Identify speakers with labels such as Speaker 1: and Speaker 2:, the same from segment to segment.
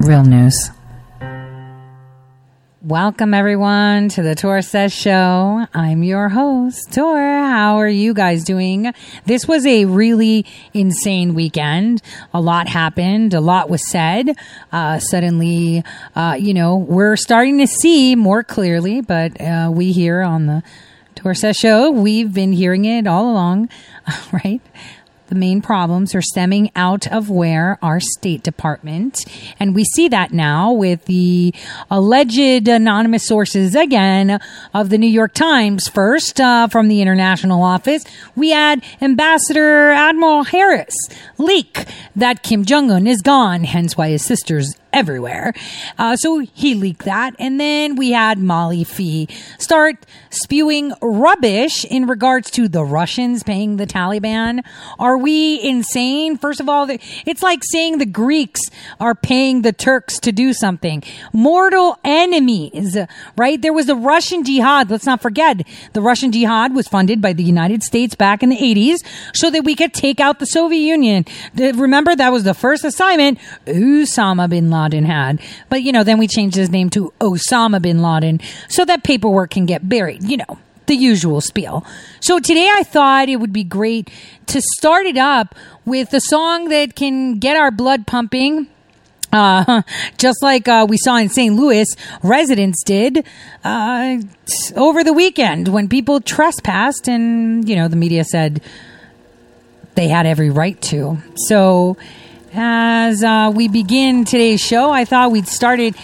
Speaker 1: Real news. Welcome everyone to the Tore Says Show. I'm your host, Tore. How are you guys doing? This was a really insane weekend. A lot happened. A lot was said. Uh, suddenly, uh, you know, we're starting to see more clearly, but uh, we here on the Tore Says Show, we've been hearing it all along, right? The main problems are stemming out of where our State Department. And we see that now with the alleged anonymous sources again of the New York Times. First, uh, from the international office, we had Ambassador Admiral Harris leak that Kim Jong Un is gone, hence why his sister's everywhere. Uh, so he leaked that. And then we had Molly Phee start spewing rubbish in regards to the Russians paying the Taliban. Are we insane? First of all, it's like saying the Greeks are paying the Turks to do something. Mortal enemies, right? There was the Russian jihad. Let's not forget the Russian jihad was funded by the United States back in the 80s so that we could take out the Soviet Union. Remember that was the first assignment Osama bin Laden Laden had. But, you know, then we changed his name to Osama bin Laden so that paperwork can get buried, you know, the usual spiel. So today I thought it would be great to start it up with a song that can get our blood pumping. Uh, just like uh, we saw in St. Louis, residents did uh, over the weekend when people trespassed, and you know the media said they had every right to. So as uh, we begin today's show, I thought we'd start it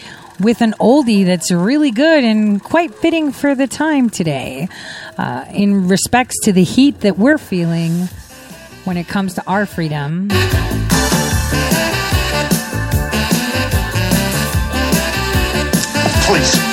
Speaker 1: with an oldie that's really good and quite fitting for the time today. Uh, in respects to the heat that we're feeling when it comes to our freedom.
Speaker 2: Please.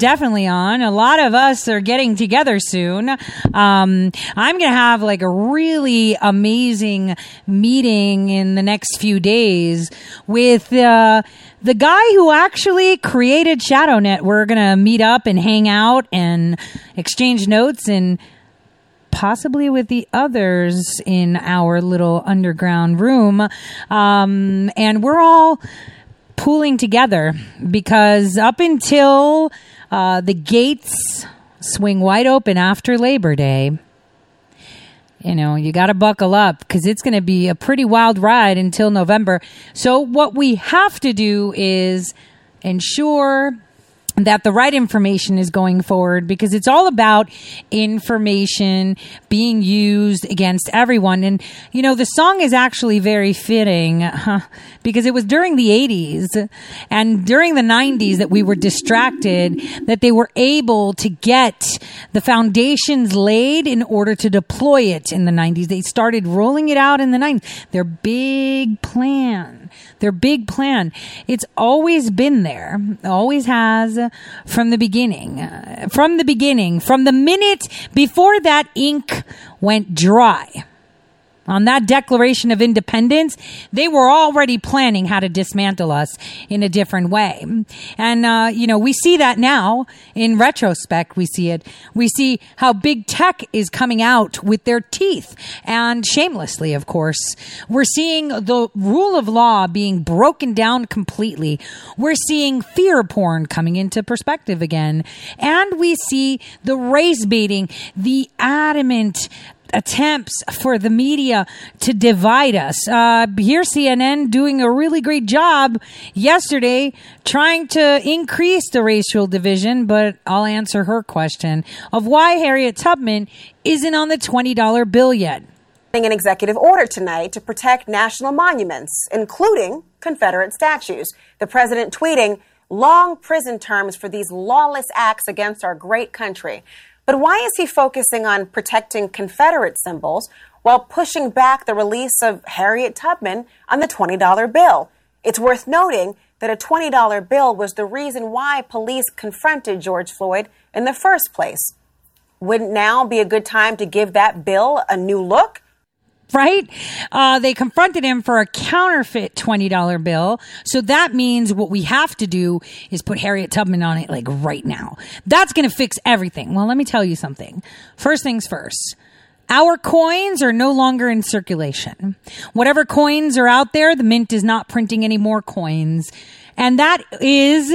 Speaker 1: Definitely on. A lot of us are getting together soon. Um, I'm going to have like a really amazing meeting in the next few days with uh, the guy who actually created ShadowNet. We're going to meet up and hang out and exchange notes and possibly with the others in our little underground room. Um, and we're all pooling together because up until uh, the gates swing wide open after Labor Day, you know, you got to buckle up because it's going to be a pretty wild ride until November. So, what we have to do is ensure that the right information is going forward because it's all about information being used against everyone. And, you know, the song is actually very fitting. Huh. because it was during the 80s and during the 90s that we were distracted that they were able to get the foundations laid in order to deploy it in the 90s. They started rolling it out in the 90s. Their big plan, their big plan. It's always been there, always has from the beginning. Uh, from the beginning, from the minute before that ink went dry on that Declaration of Independence, they were already planning how to dismantle us in a different way. And, uh, you know, we see that now in retrospect. We see it. We see how big tech is coming out with their teeth and shamelessly, of course. We're seeing the rule of law being broken down completely. We're seeing fear porn coming into perspective again. And we see the race baiting, the adamant attempts for the media to divide us. Uh, here, CNN doing a really great job yesterday trying to increase the racial division, but I'll answer her question of why Harriet Tubman isn't on the $20 bill yet.
Speaker 2: An executive order tonight to protect national monuments, including Confederate statues. The president tweeting long prison terms for these lawless acts against our great country. But why is he focusing on protecting Confederate symbols while pushing back the release of Harriet Tubman on the $20 bill? It's worth noting that a $20 bill was the reason why police confronted George Floyd in the first place. Wouldn't now be a good time to give that bill a new look?
Speaker 1: Right? Uh, they confronted him for a counterfeit $20 bill. So that means what we have to do is put Harriet Tubman on it like right now. That's going to fix everything. Well, let me tell you something. First things first. Our coins are no longer in circulation. Whatever coins are out there, the mint is not printing any more coins. And that is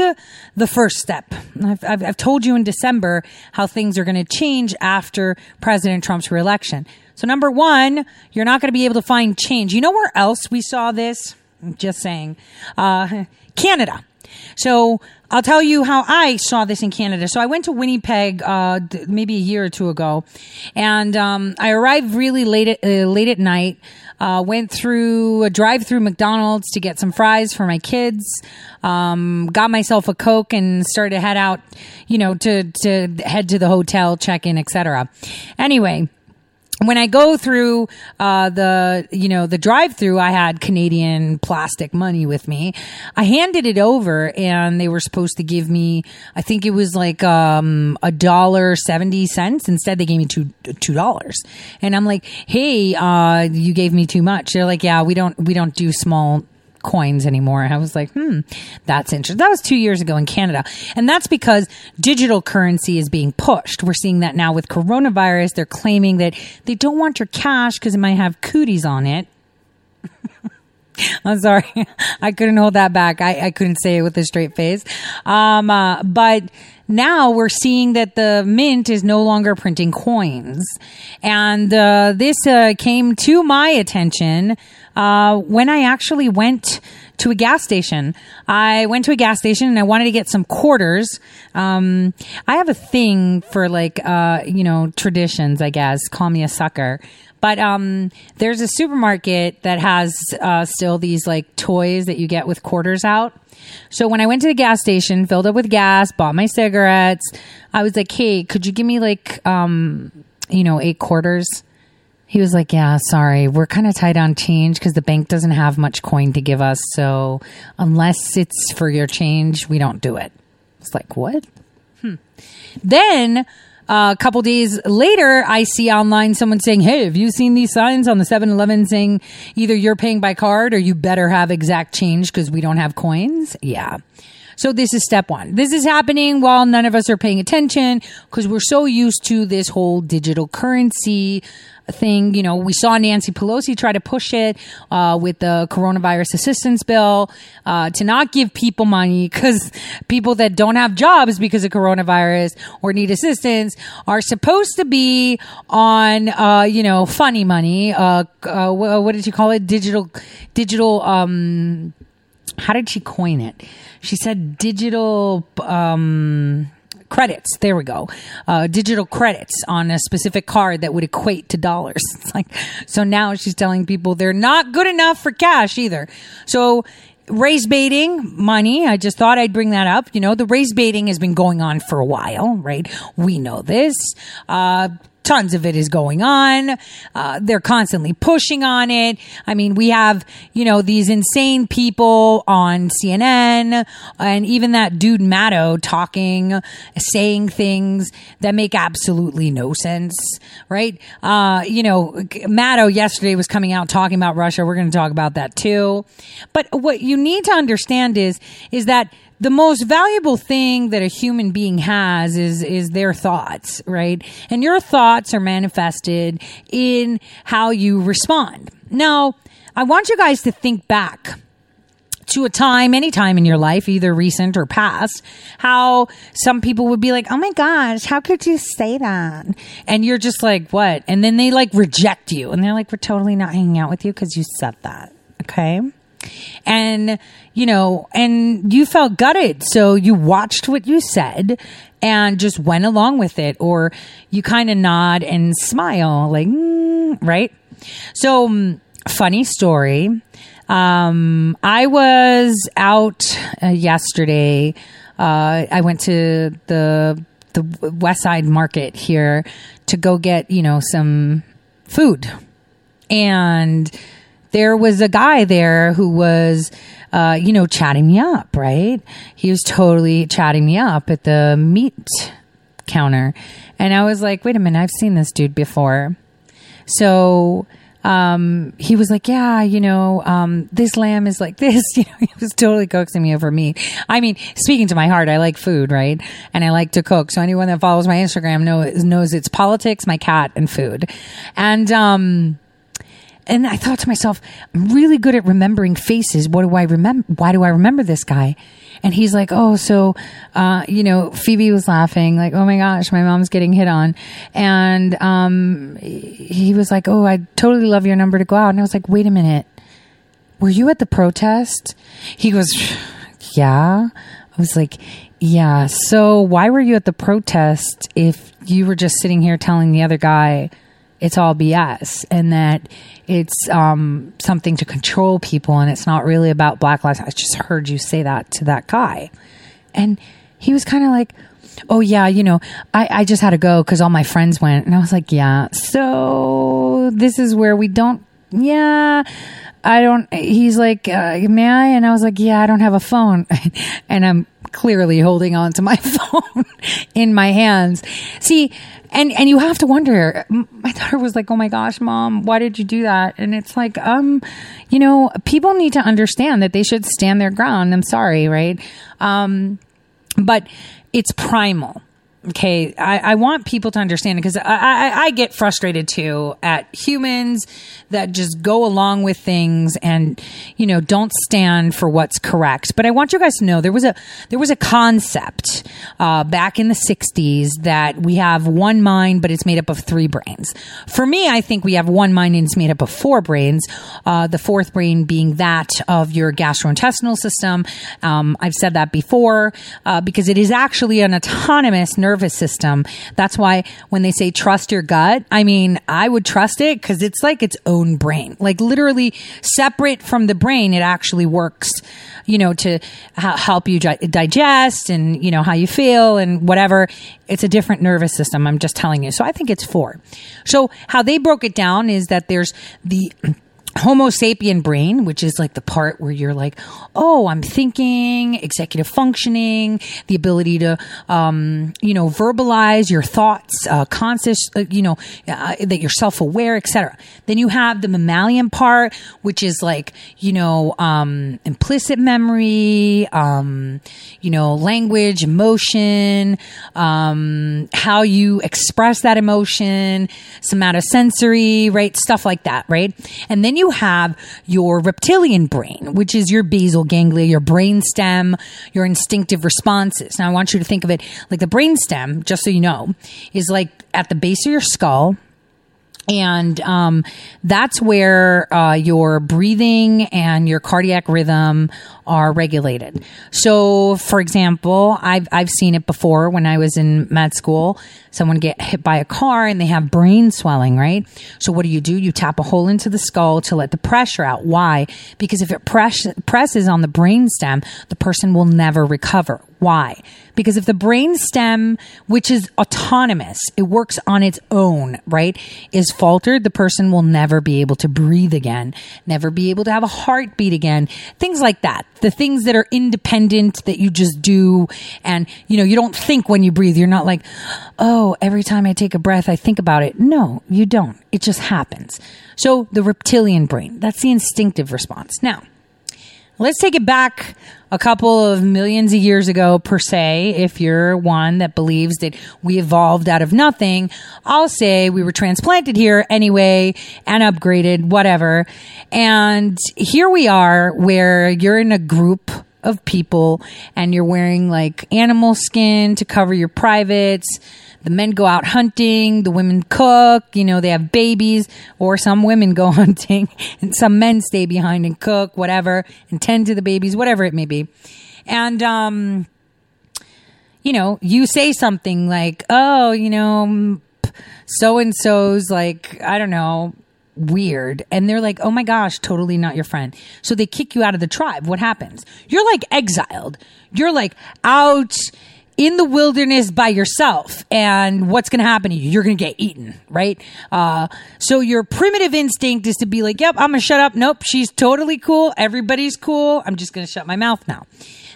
Speaker 1: the first step. I've, I've, I've told you in December how things are going to change after President Trump's reelection. So number one, you're not going to be able to find change. You know where else we saw this? I'm just saying, uh, Canada. So I'll tell you how I saw this in Canada. So I went to Winnipeg uh, maybe a year or two ago, and um, I arrived really late at, uh, late at night. Uh, went through a drive through McDonald's to get some fries for my kids. Um, got myself a Coke and started to head out, you know, to to head to the hotel, check in, etc. Anyway, when I go through uh, the you know the drive through, I had Canadian plastic money with me. I handed it over, and they were supposed to give me, I think it was like um, a dollar seventy cents. Instead, they gave me two two dollars, and I'm like, "Hey, uh, you gave me too much." They're like, "Yeah, we don't we don't do small coins anymore. I was like, hmm, that's interesting. That was two years ago in Canada. And that's because digital currency is being pushed. We're seeing that now with coronavirus. They're claiming that they don't want your cash because it might have cooties on it. I'm sorry. I couldn't hold that back. I, I couldn't say it with a straight face. Um, uh, but now we're seeing that the mint is no longer printing coins. And, uh, this, uh, came to my attention uh, when I actually went to a gas station. I went to a gas station and I wanted to get some quarters. Um, I have a thing for like, uh, you know, traditions, I guess. Call me a sucker. But um, there's a supermarket that has uh, still these like toys that you get with quarters out. So when I went to the gas station, filled up with gas, bought my cigarettes, I was like, "Hey, could you give me like, um, you know, eight quarters?" He was like, Yeah, sorry. We're kind of tight on change because the bank doesn't have much coin to give us. So unless it's for your change, we don't do it. It's like, What? Hmm. Then uh, a couple days later, I see online someone saying, Hey, have you seen these signs on the 7 Eleven saying either you're paying by card or you better have exact change because we don't have coins? Yeah. So this is step one. This is happening while none of us are paying attention because we're so used to this whole digital currency thing. You know, we saw Nancy Pelosi try to push it uh, with the coronavirus assistance bill uh, to not give people money because people that don't have jobs because of coronavirus or need assistance are supposed to be on, uh, you know, funny money. Uh, uh, what did you call it? Digital, digital. Um, how did she coin it? She said digital. Um, credits. There we go. Uh, digital credits on a specific card that would equate to dollars. It's like, so now she's telling people they're not good enough for cash either. So raise baiting money. I just thought I'd bring that up. You know, the raise baiting has been going on for a while, right? We know this. Uh, tons of it is going on. Uh, they're constantly pushing on it. I mean, we have, you know, these insane people on CNN and even that dude Maddow talking, saying things that make absolutely no sense, right? Uh, you know, Maddow yesterday was coming out talking about Russia. We're going to talk about that too. But what you need to understand is, is that the most valuable thing that a human being has is is their thoughts, right? And your thoughts are manifested in how you respond. Now, I want you guys to think back to a time, any time in your life, either recent or past, how some people would be like, Oh my gosh, how could you say that? And you're just like, what? And then they like reject you and they're like, we're totally not hanging out with you because you said that. Okay. And, you know, and you felt gutted. So you watched what you said and just went along with it. Or you kind of nod and smile, like, mm, right? So, um, funny story. Um, I was out uh, yesterday. Uh, I went to the the West Side Market here to go get you know some food, and there was a guy there who was, uh, you know, chatting me up. Right? He was totally chatting me up at the meat counter, and I was like, "Wait a minute, I've seen this dude before." So um, he was like, yeah, you know, um, this lamb is like this. You know, he was totally coaxing me over meat. I mean, speaking to my heart, I like food, right? And I like to cook. So anyone that follows my Instagram knows, knows it's politics, my cat, and food. And, um, and I thought to myself, I'm really good at remembering faces. What do I remember? Why do I remember this guy? And he's like, oh, so, uh, you know, Phoebe was laughing, like, oh my gosh, my mom's getting hit on. And, um, he was like, oh, I totally love your number to go out. And I was like, wait a minute. Were you at the protest? He goes, yeah. I was like, yeah. So why were you at the protest if you were just sitting here telling the other guy it's all BS and that it's um, something to control people and it's not really about Black Lives. I just heard you say that to that guy, and he was kind of like, "Oh yeah, you know, I, I just had to go because all my friends went," and I was like, "Yeah, so this is where we don't, yeah." I don't, he's like, uh, may I? And I was like, yeah, I don't have a phone. and I'm clearly holding on to my phone in my hands. See, and, and you have to wonder, my daughter was like, oh my gosh, mom, why did you do that? And it's like, um, you know, people need to understand that they should stand their ground. I'm sorry, right? Um, but it's primal. Okay, I, I want people to understand because I, I, I get frustrated too at humans that just go along with things and you know don't stand for what's correct. But I want you guys to know there was a there was a concept uh, back in the '60s that we have one mind, but it's made up of three brains. For me, I think we have one mind and it's made up of four brains. Uh, the fourth brain being that of your gastrointestinal system. Um, I've said that before uh, because it is actually an autonomous nervous system. That's why when they say trust your gut, I mean, I would trust it because it's like its own brain, like literally separate from the brain. It actually works, you know, to h- help you gi- digest and, you know, how you feel and whatever. It's a different nervous system. I'm just telling you. So I think it's four. So how they broke it down is that there's the Homo sapien brain, which is like the part where you're like, oh, I'm thinking, executive functioning, the ability to, um, you know, verbalize your thoughts, uh, conscious, uh, you know, uh, that you're self aware, etc. Then you have the mammalian part, which is like, you know, um, implicit memory, um, you know, language, emotion, um, how you express that emotion, somatosensory, right? Stuff like that, right? And then you have your reptilian brain, which is your basal ganglia, your brain stem, your instinctive responses. Now I want you to think of it like the brain stem, just so you know, is like at the base of your skull and um, that's where uh, your breathing and your cardiac rhythm are regulated. So, for example, I've I've seen it before when I was in med school. Someone get hit by a car and they have brain swelling, right? So, what do you do? You tap a hole into the skull to let the pressure out. Why? Because if it press, presses on the brain stem, the person will never recover. Why? Because if the brain stem, which is autonomous, it works on its own, right, is faltered, the person will never be able to breathe again, never be able to have a heartbeat again, things like that. The things that are independent that you just do. And, you know, you don't think when you breathe. You're not like, oh, every time I take a breath, I think about it. No, you don't. It just happens. So the reptilian brain, that's the instinctive response. Now, Let's take it back a couple of millions of years ago, per se. If you're one that believes that we evolved out of nothing, I'll say we were transplanted here anyway and upgraded, whatever. And here we are where you're in a group of people and you're wearing like animal skin to cover your privates. The men go out hunting, the women cook, you know, they have babies, or some women go hunting and some men stay behind and cook, whatever, and tend to the babies, whatever it may be. And, um, you know, you say something like, oh, you know, so and so's like, I don't know, weird. And they're like, oh my gosh, totally not your friend. So they kick you out of the tribe. What happens? You're like exiled. You're like out in the wilderness by yourself. And what's going to happen to you? You're going to get eaten, right? Uh, so your primitive instinct is to be like, yep, I'm going to shut up. Nope, she's totally cool. Everybody's cool. I'm just going to shut my mouth now.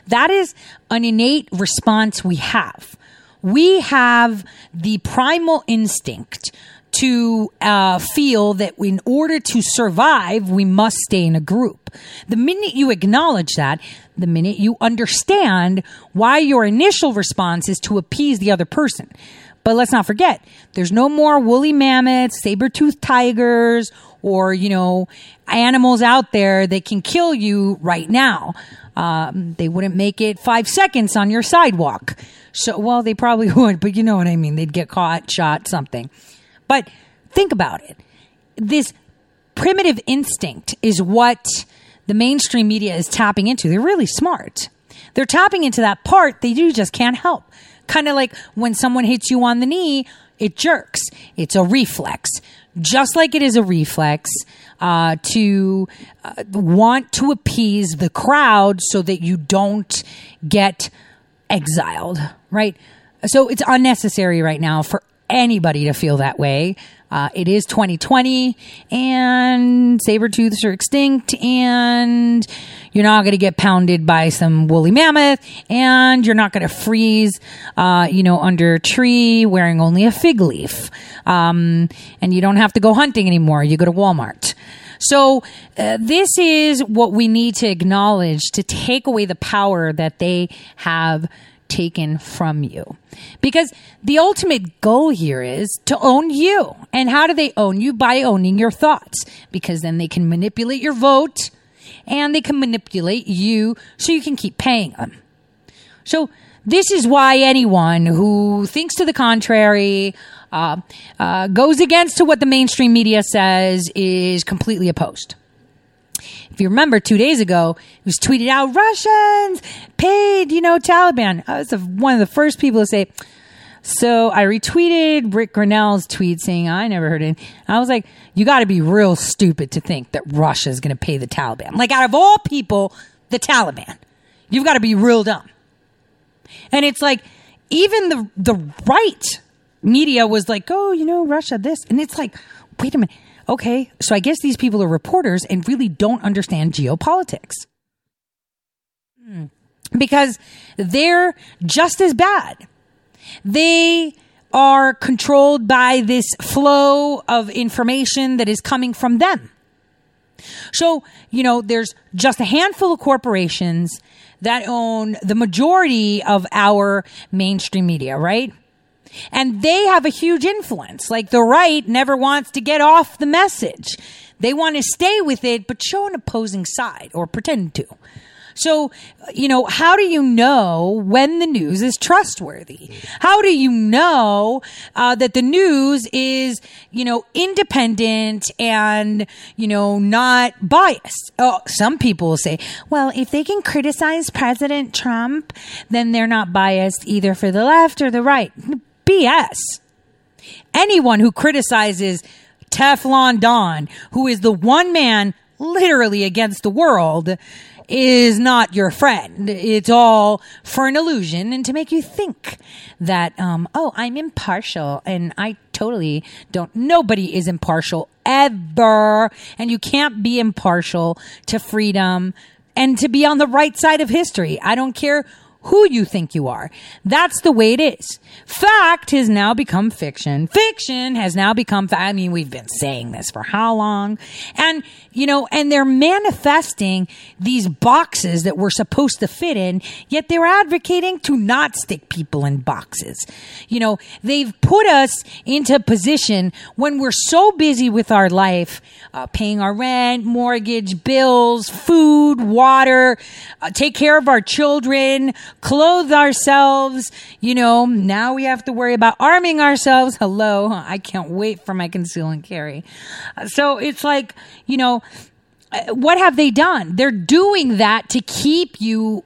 Speaker 1: That is an innate response we have. We have the primal instinct to uh, feel that in order to survive, we must stay in a group. The minute you acknowledge that, the minute you understand why your initial response is to appease the other person. But let's not forget, there's no more woolly mammoths, saber-toothed tigers, or, you know, animals out there that can kill you right now. Um, they wouldn't make it five seconds on your sidewalk. So, well, they probably would, but you know what I mean. They'd get caught, shot, something. But think about it. This primitive instinct is what the mainstream media is tapping into. They're really smart. They're tapping into that part that you just can't help. Kind of like when someone hits you on the knee, it jerks. It's a reflex. Just like it is a reflex uh, to uh, want to appease the crowd so that you don't get exiled, right? So it's unnecessary right now for anybody to feel that way. Uh, it is 2020 and saber tooths are extinct and you're not going to get pounded by some woolly mammoth and you're not going to freeze, uh, you know, under a tree wearing only a fig leaf. Um, and you don't have to go hunting anymore. You go to Walmart. So uh, this is what we need to acknowledge to take away the power that they have taken from you. Because the ultimate goal here is to own you. And how do they own you? By owning your thoughts. Because then they can manipulate your vote and they can manipulate you so you can keep paying them. So this is why anyone who thinks to the contrary, uh, uh, goes against to what the mainstream media says is completely opposed. If you remember two days ago, it was tweeted out, Russians paid, you know, Taliban. I was the, one of the first people to say, so I retweeted Rick Grenell's tweet saying, I never heard it. I was like, you got to be real stupid to think that Russia is going to pay the Taliban. Like, out of all people, the Taliban. You've got to be real dumb. And it's like, even the, the right media was like, oh, you know, Russia, this. And it's like, wait a minute. Okay, so I guess these people are reporters and really don't understand geopolitics. Hmm. Because they're just as bad. They are controlled by this flow of information that is coming from them. So, you know, there's just a handful of corporations that own the majority of our mainstream media, right? And they have a huge influence. Like the right never wants to get off the message. They want to stay with it, but show an opposing side or pretend to. So, you know, how do you know when the news is trustworthy? How do you know uh, that the news is, you know, independent and, you know, not biased? Oh, some people will say, well, if they can criticize President Trump, then they're not biased either for the left or the right. BS anyone who criticizes Teflon Don, who is the one man literally against the world, is not your friend. It's all for an illusion and to make you think that, um, oh, I'm impartial and I totally don't. Nobody is impartial ever. And you can't be impartial to freedom and to be on the right side of history. I don't care who you think you are. That's the way it is. Fact has now become fiction. Fiction has now become, fa- I mean, we've been saying this for how long? And, you know, and they're manifesting these boxes that we're supposed to fit in, yet they're advocating to not stick people in boxes. You know, they've put us into a position when we're so busy with our life, uh, paying our rent, mortgage, bills, food, water, uh, take care of our children, clothe ourselves. You know, now we have to worry about arming ourselves. Hello. I can't wait for my conceal and carry. So it's like, you know, uh, what have they done? They're doing that to keep you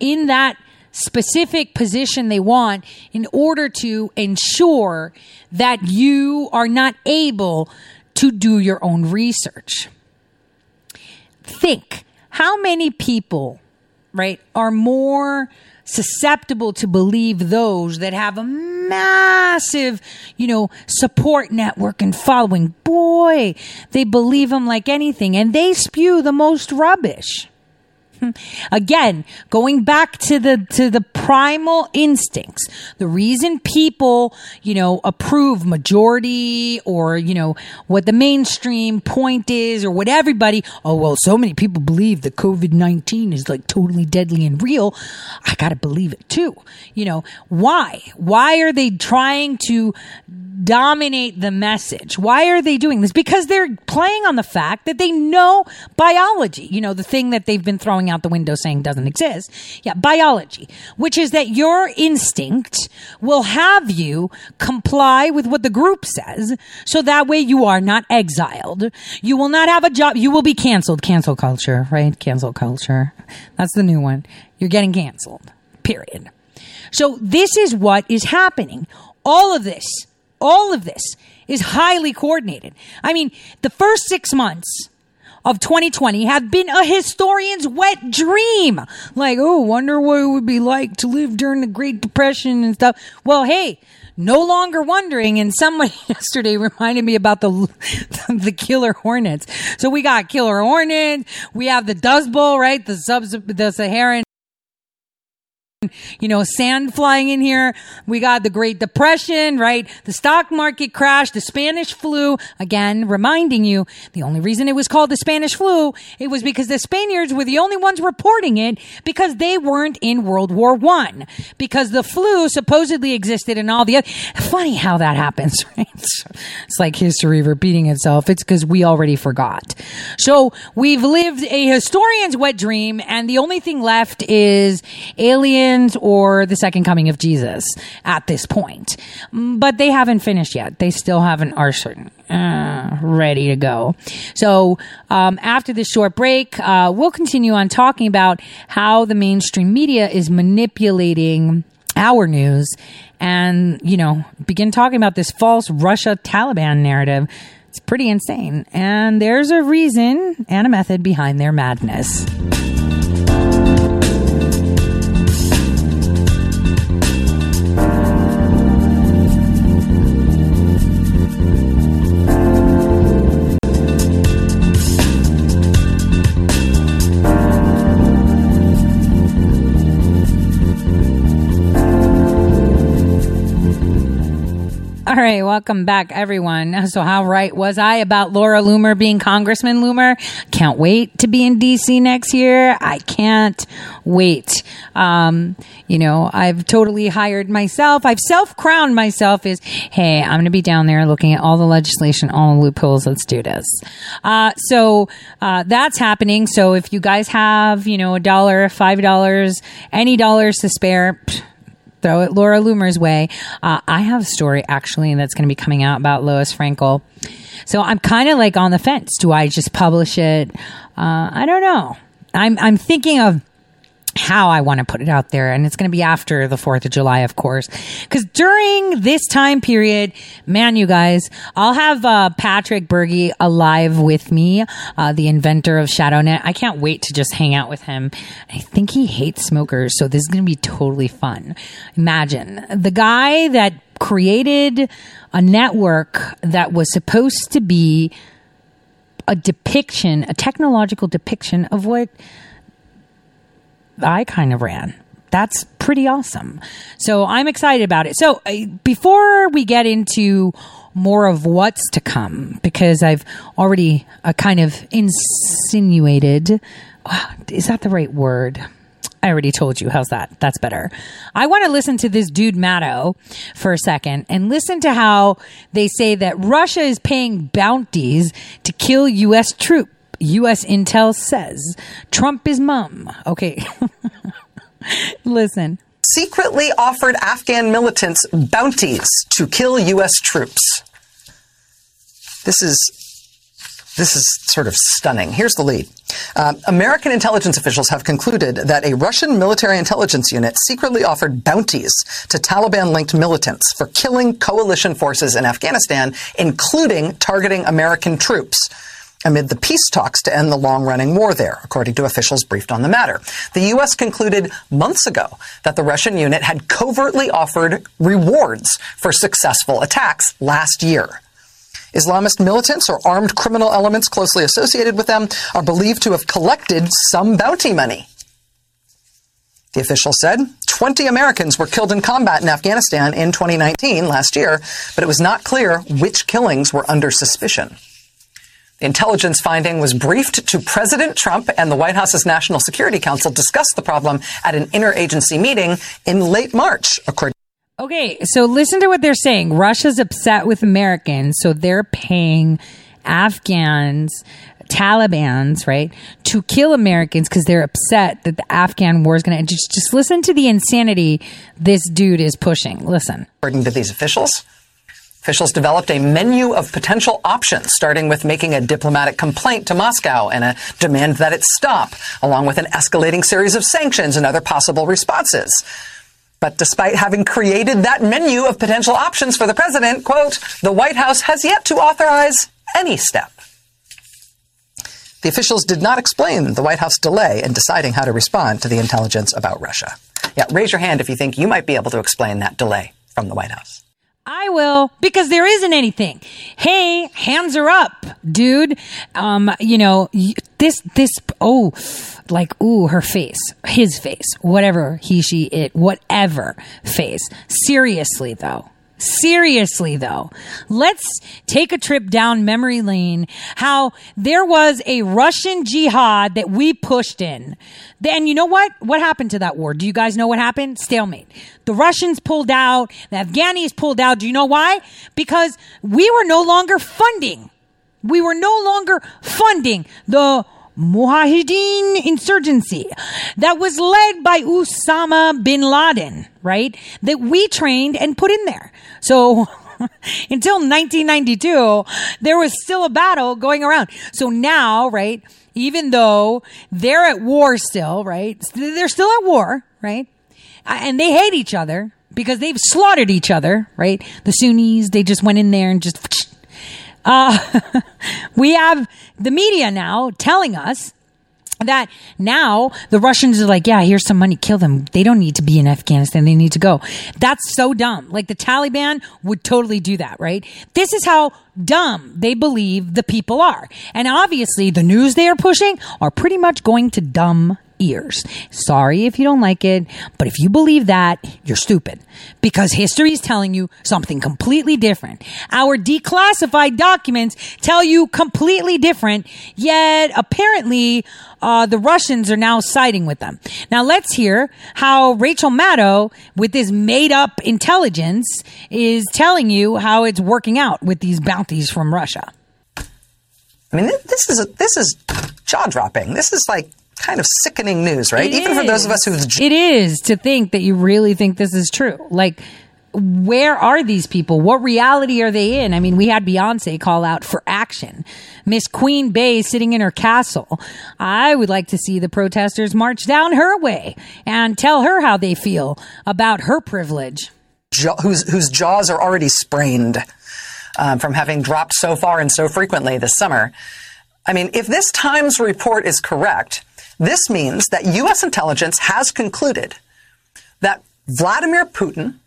Speaker 1: in that specific position they want in order to ensure that you are not able to do your own research. Think how many people, right, are more susceptible to believe those that have a massive, you know, support network and following. Boy, they believe them like anything and they spew the most rubbish. Again, going back to the to the primal instincts, the reason people, you know, approve majority or, you know, what the mainstream point is or what everybody, oh well, so many people believe that COVID-19 is like totally deadly and real. I got to believe it too. You know, why? Why are they trying to dominate the message. Why are they doing this? Because they're playing on the fact that they know biology. You know, the thing that they've been throwing out the window saying doesn't exist. Yeah, biology, which is that your instinct will have you comply with what the group says. So that way you are not exiled. You will not have a job. You will be canceled. Cancel culture, right? Cancel culture. That's the new one. You're getting canceled. Period. So this is what is happening. All of this, all of this is highly coordinated. I mean, the first six months of 2020 have been a historian's wet dream. Like, oh, wonder what it would be like to live during the Great Depression and stuff. Well, hey, no longer wondering. And somebody yesterday reminded me about the the killer hornets. So we got killer hornets. We have the Dust Bowl, right? The sub the Saharan you know, sand flying in here. We got the Great Depression, right? The stock market crash, the Spanish flu. Again, reminding you, the only reason it was called the Spanish flu, it was because the Spaniards were the only ones reporting it because they weren't in World War One. Because the flu supposedly existed in all the other. Funny how that happens, right? It's like history repeating itself. It's because we already forgot. So we've lived a historian's wet dream, and the only thing left is aliens or the second coming of Jesus at this point. Mm, But they haven't finished yet. They still haven't are certain. Uh, ready to go. So um, after this short break, uh, we'll continue on talking about how the mainstream media is manipulating our news and, you know, begin talking about this false Russia Taliban narrative. It's pretty insane. And there's a reason and a method behind their madness. All right, welcome back, everyone. So, how right was I about Laura Loomer being Congressman Loomer? Can't wait to be in DC next year. I can't wait. Um, you know, I've totally hired myself. I've self crowned myself as, hey, I'm going to be down there looking at all the legislation, all the loopholes. Let's do this. Uh, so uh, that's happening. So if you guys have, you know, a dollar, five dollars, any dollars to spare. pfft, throw it Laura Loomer's way. Uh, I have a story actually that's going to be coming out about Lois Frankel. So I'm kind of like on the fence. Do I just publish it? Uh, I don't know. I'm I'm thinking of how I want to put it out there. And it's going to be after the 4th of July, of course. Cause during this time period, man, you guys, I'll have, uh, Patrick Bergy live with me, uh, the inventor of ShadowNet. I can't wait to just hang out with him. I think he hates smokers. So this is going to be totally fun. Imagine the guy that created a network that was supposed to be a depiction, a technological depiction of what I kind of ran. That's pretty awesome. So I'm excited about it. So uh, before we get into more of what's to come, because I've already uh, kind of insinuated, uh, is that the right word? I already told you. How's that? That's better. I want to listen to this dude Maddow for a second and listen to how they say that Russia is paying bounties to kill U.S. troops. U.S. intel says Trump is mum. Okay. Listen.
Speaker 3: secretly offered Afghan militants bounties to kill U.S. troops. This is this is sort of stunning. Here's the lead. Uh, American intelligence officials have concluded that a Russian military intelligence unit secretly offered bounties to Taliban linked militants for killing coalition forces in Afghanistan, including targeting American troops amid the peace talks to end the long running war there, according to officials briefed on the matter. The U.S. concluded months ago that the Russian unit had covertly offered rewards for successful attacks last year. Islamist militants or armed criminal elements closely associated with them are believed to have collected some bounty money. The official said 20 Americans were killed in combat in Afghanistan in 2019, last year, but it was not clear which killings were under suspicion. The intelligence finding was briefed to President Trump, and the White House's National Security Council discussed the problem at an interagency meeting in late March, according
Speaker 1: Okay, so listen to what they're saying. Russia's upset with Americans, so they're paying Afghans, Taliban's, right, to kill Americans because they're upset that the Afghan war is going to just just listen to the insanity this dude is pushing. Listen.
Speaker 3: according to these officials. Officials developed a menu of potential options, starting with making a diplomatic complaint to Moscow and a demand that it stop, along with an escalating series of sanctions and other possible responses. But despite having created that menu of potential options for the president, quote, the White House has yet to authorize any step. The officials did not explain the White House delay in deciding how to respond to the intelligence about Russia. Yeah, raise your hand if you think you might be able to explain that delay from the White House.
Speaker 1: I will because there isn't anything. Hey, hands are up, dude. Um, you know, this, this, oh, like, ooh, her face, his face, whatever he, she, it, whatever face. Seriously though. Seriously though, let's take a trip down memory lane. How there was a Russian jihad that we pushed in. Then you know what? What happened to that war? Do you guys know what happened? Stalemate. The Russians pulled out. The Afghanis pulled out. Do you know why? Because we were no longer funding. We were no longer funding the Mujahideen insurgency that was led by Osama bin Laden, right? That we trained and put in there. So until 1992, there was still a battle going around. So now, right? Even though they're at war still, right? They're still at war, right? And they hate each other because they've slaughtered each other, right? The Sunnis, they just went in there and just uh, we have the media now telling us that now the Russians are like, yeah, here's some money, kill them. They don't need to be in Afghanistan. They need to go. That's so dumb. Like the Taliban would totally do that, right? This is how dumb they believe the people are. And obviously the news they are pushing are pretty much going to dumb ears. Sorry if you don't like it, but if you believe that, you're stupid because history is telling you something completely different. Our declassified documents tell you completely different, yet apparently, uh, the Russians are now siding with them. Now let's hear how Rachel Maddow, with this made up intelligence, is telling you how it's working out with these bounties from Russia.
Speaker 3: I mean, this is this is jaw dropping. This is like kind of sickening news, right?
Speaker 1: It
Speaker 3: Even for those of us who've
Speaker 1: It is to think that you really think this is true. Like, where are these people? What reality are they in? I mean, we had Beyonce call out for action. Miss Queen Bey sitting in her castle. I would like to see the protesters march down her way and tell her how they feel about her privilege.
Speaker 3: whose whose jaws are already sprained um, from having dropped so far and so frequently this summer. I mean, if this Times report is correct, this means that U.S. intelligence has concluded that Vladimir Putin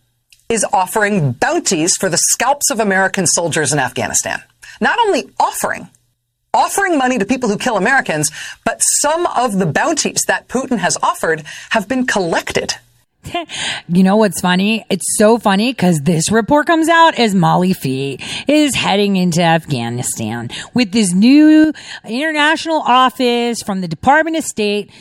Speaker 3: is offering bounties for the scalps of American soldiers in Afghanistan. Not only offering, offering money to people who kill Americans, but some of the bounties that Putin has offered have been collected.
Speaker 1: You know what's funny? It's so funny because this report comes out as Molly Phee is heading into Afghanistan with this new international office from the Department of State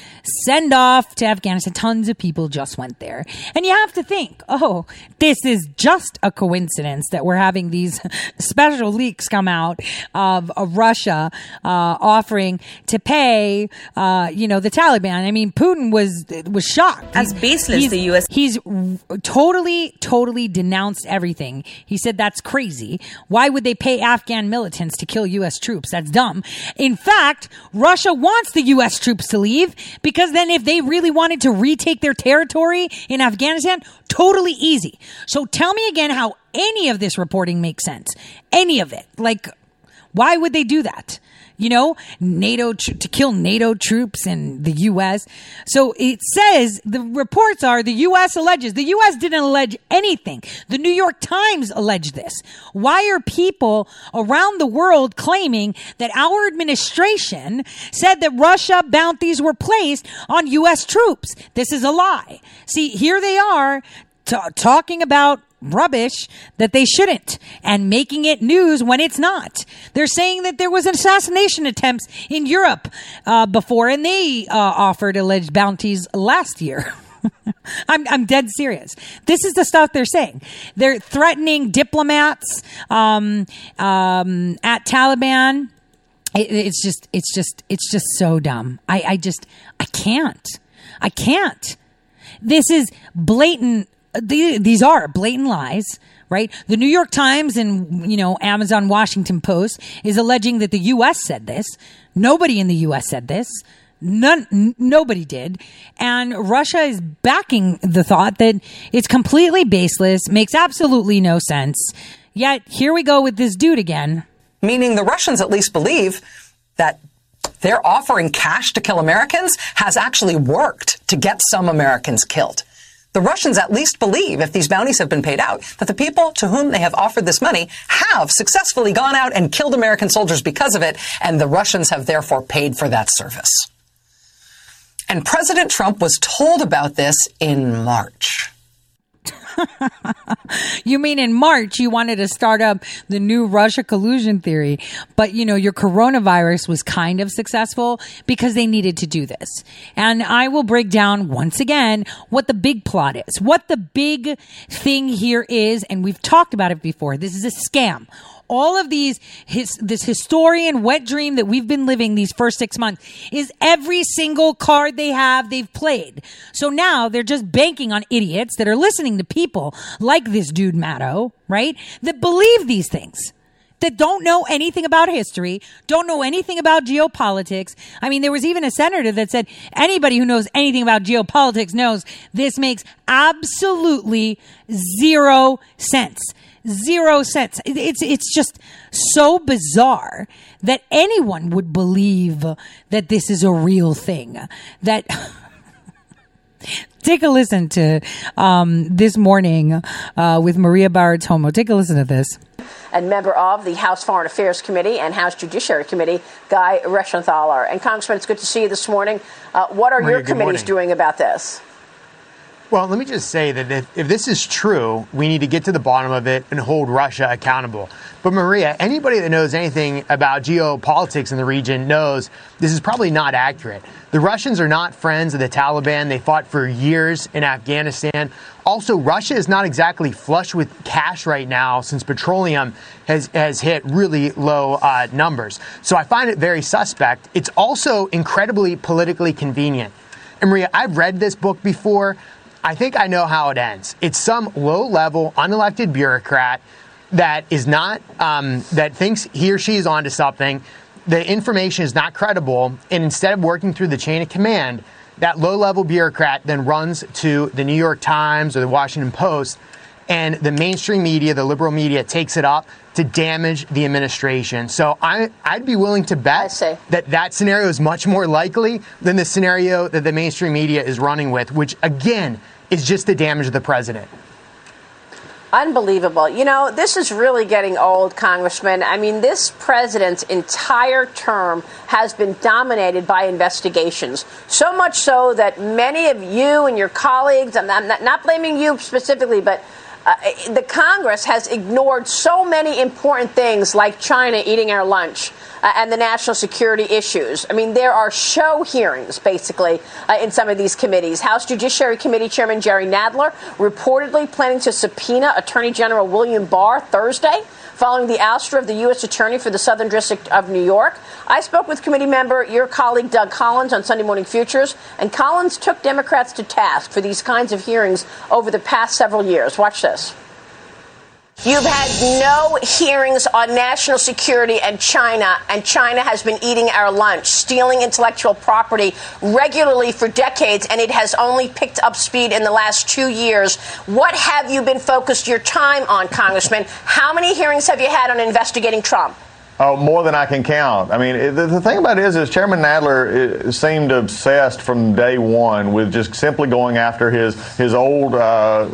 Speaker 1: send off to Afghanistan. Tons of people just went there. And you have to think, oh, this is just a coincidence that we're having these special leaks come out of, of Russia uh, offering to pay, uh, you know, the Taliban. I mean, Putin was was shocked.
Speaker 4: As baseless the US
Speaker 1: He's totally, totally denounced everything. He said that's crazy. Why would they pay Afghan militants to kill U.S. troops? That's dumb. In fact, Russia wants the U.S. troops to leave because then if they really wanted to retake their territory in Afghanistan, totally easy. So tell me again how any of this reporting makes sense. Any of it. Like, why would they do that? You know, NATO to kill NATO troops in the U.S. So it says the reports are the U.S. alleges the U.S. didn't allege anything. The New York Times alleged this. Why are people around the world claiming that our administration said that Russia bounties were placed on U.S. troops? This is a lie. See, here they are t- talking about rubbish that they shouldn't and making it news when it's not. They're saying that there was an assassination attempts in Europe uh, before and they uh, offered alleged bounties last year. I'm, I'm dead serious. This is the stuff they're saying. They're threatening diplomats um, um, at Taliban. It, it's just, it's just, it's just so dumb. I, I just, I can't. I can't. This is blatant. The- These are blatant lies, right? The New York Times and, you know, Amazon Washington Post is alleging that the U.S. said this. Nobody in the U.S. said this. None, n- nobody did. And Russia is backing the thought that it's completely baseless, makes absolutely no sense. Yet here we go with this dude again.
Speaker 3: meaning the Russians at least believe that their offering cash to kill Americans has actually worked to get some Americans killed. The Russians at least believe, if these bounties have been paid out, that the people to whom they have offered this money have successfully gone out and killed American soldiers because of it, and the Russians have therefore paid for that service. And President Trump was told about this in March.
Speaker 1: You mean in March you wanted to start up the new Russia collusion theory, but you know, your coronavirus was kind of successful because they needed to do this. And I will break down once again what the big plot is, what the big thing here is. And we've talked about it before. This is a scam all of these his, this historian wet dream that we've been living these first six months is every single card they have they've played so now they're just banking on idiots that are listening to people like this dude Maddow, right that believe these things that don't know anything about history, don't know anything about geopolitics. I mean, there was even a senator that said anybody who knows anything about geopolitics knows this makes absolutely zero sense. Zero sense. It's, it's just so bizarre that anyone would believe that this is a real thing. That Take a listen to um, this morning uh, with Maria Bartiromo. Take a listen to this.
Speaker 4: and member of the House Foreign Affairs Committee and House Judiciary Committee, Guy Reschenthaler. And Congressman, it's good to see you this morning. Uh, what are
Speaker 5: Maria,
Speaker 4: your committees
Speaker 5: morning.
Speaker 4: doing about this?
Speaker 5: Well, let me just say that if, if this is true, we need to get to the bottom of it and hold Russia accountable. But Maria, anybody that knows anything about geopolitics in the region knows this is probably not accurate. The Russians are not friends of the Taliban. They fought for years in Afghanistan. Also, Russia is not exactly flush with cash right now since petroleum has, has hit really low uh, numbers. So I find it very suspect. It's also incredibly politically convenient. And Maria, I've read this book before. I think I know how it ends. It's some low level, unelected bureaucrat that is not, um, that thinks he or she is onto something. The information is not credible. And instead of working through the chain of command, that low level bureaucrat then runs to the New York Times or the Washington Post, and the mainstream media, the liberal media, takes it up to damage the administration. So I, I'd be willing to bet that that scenario is much more likely than the scenario that the mainstream media is running with, which again is just the damage of the president.
Speaker 4: Unbelievable. You know, this is really getting old, Congressman. I mean, this president's entire term has been dominated by investigations. So much so that many of you and your colleagues, I'm not, not blaming you specifically, but uh, the Congress has ignored so many important things like China eating our lunch uh, and the national security issues. I mean, there are show hearings, basically, uh, in some of these committees. House Judiciary Committee Chairman Jerry Nadler reportedly planning to subpoena Attorney General William Barr Thursday. Following the ouster of the U.S. Attorney for the Southern District of New York, I spoke with committee member, your colleague Doug Collins, on Sunday Morning Futures, and Collins took Democrats to task for these kinds of hearings over the past several years. Watch this. You've had no hearings on national security and China, and China has been eating our lunch, stealing intellectual property regularly for decades, and it has only picked up speed in the last two years. What have you been focused your time on, Congressman? How many hearings have you had on investigating Trump?
Speaker 6: Oh, more than I can count. I mean, the, the thing about it is, is Chairman Nadler uh, seemed obsessed from day one with just simply going after his his old uh,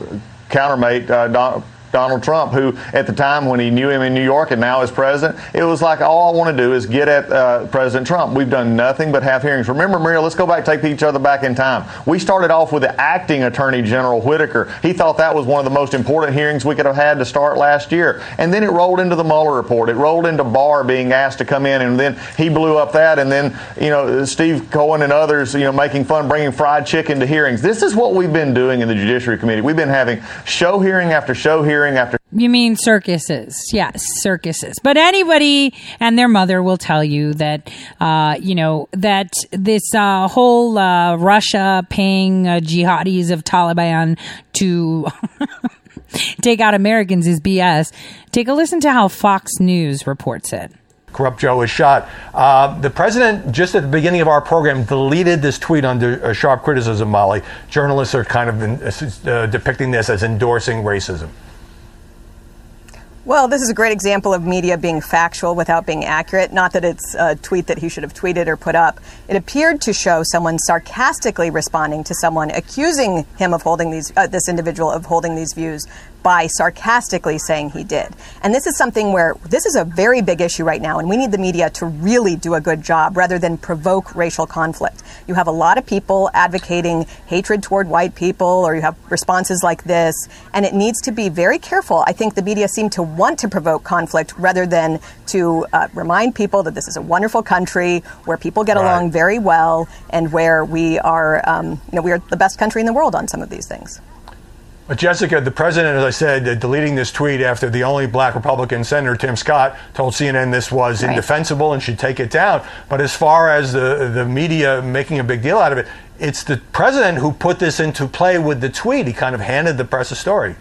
Speaker 6: countermate, uh, Don, Donald Trump, who at the time when he knew him in New York and now is president, it was like all I want to do is get at uh, President Trump. We've done nothing but have hearings. Remember, Muriel, let's go back, take each other back in time. We started off with the acting Attorney General Whitaker. He thought that was one of the most important hearings we could have had to start last year, and then it rolled into the Mueller report. It rolled into Barr being asked to come in, and then he blew up that, and then you know Steve Cohen and others, you know, making fun, bringing fried chicken to hearings. This is what we've been doing in the Judiciary Committee. We've been having show hearing after show hearing after
Speaker 1: You mean circuses? Yes, circuses. But anybody and their mother will tell you that, uh, you know, that this uh, whole uh, Russia paying uh, jihadis of Taliban to take out Americans is BS. Take a listen to how Fox News reports it.
Speaker 7: Corrupt Joe is shot. Uh, the president, just at the beginning of our program, deleted this tweet under uh, sharp criticism, Molly. Journalists are kind of in, uh, depicting this as endorsing racism.
Speaker 8: Well, this is a great example of media being factual without being accurate. Not that it's a tweet that he should have tweeted or put up. It appeared to show someone sarcastically responding to someone accusing him of holding these, uh, this individual of holding these views by sarcastically saying he did. And this is something where this is a very big issue right now, and we need the media to really do a good job rather than provoke racial conflict. You have a lot of people advocating hatred toward white people, or you have responses like this, and it needs to be very careful. I think the media seem to want to provoke conflict rather than to uh, remind people that this is a wonderful country where people get
Speaker 7: Right.
Speaker 8: along very well and where we are, um, you know, we are the best country in the world on some of these things.
Speaker 7: But Jessica, the president, as I said, uh, deleting this tweet after the only black Republican senator, Tim Scott, told CNN this was
Speaker 8: Right.
Speaker 7: indefensible and should take it down. But as far as the, the media making a big deal out of it, it's the president who put this into play with the tweet. He kind of handed the press a story.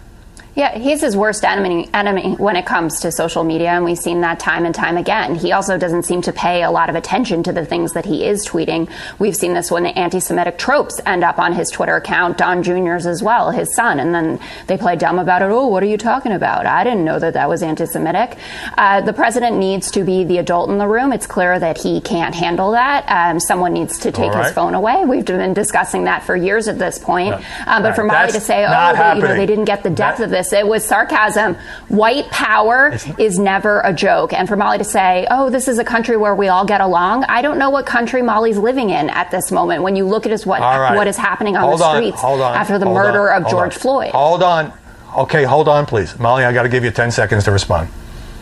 Speaker 9: Yeah, he's his worst enemy, enemy when it comes to social media, and we've seen that time and time again. He also doesn't seem to pay a lot of attention to the things that he is tweeting. We've seen this when the anti Semitic tropes end up on his Twitter account, Don Jr.'s as well, his son, and then they play dumb about it. Oh, what are you talking about? I didn't know that that was anti Semitic. Uh, the president needs to be the adult in the room. It's clear that he can't handle that. Um, someone needs to take
Speaker 7: right.
Speaker 9: his phone away. We've been discussing that for years at this point. Um, but for Molly
Speaker 7: That's
Speaker 9: to say, oh, they, you know, they didn't get the depth
Speaker 7: That-
Speaker 9: of this, it was sarcasm. White power is never a joke. And for Molly to say, oh, this is a country where we all get along, I don't know what country Molly's living in at this moment when you look at us what,
Speaker 7: All right.
Speaker 9: what is happening on
Speaker 7: Hold
Speaker 9: the streets
Speaker 7: hold on,
Speaker 9: after the
Speaker 7: hold
Speaker 9: murder
Speaker 7: on,
Speaker 9: of George
Speaker 7: on.
Speaker 9: Floyd.
Speaker 7: Hold on. Okay, hold on, please. Molly, I got to give you 10 seconds to respond.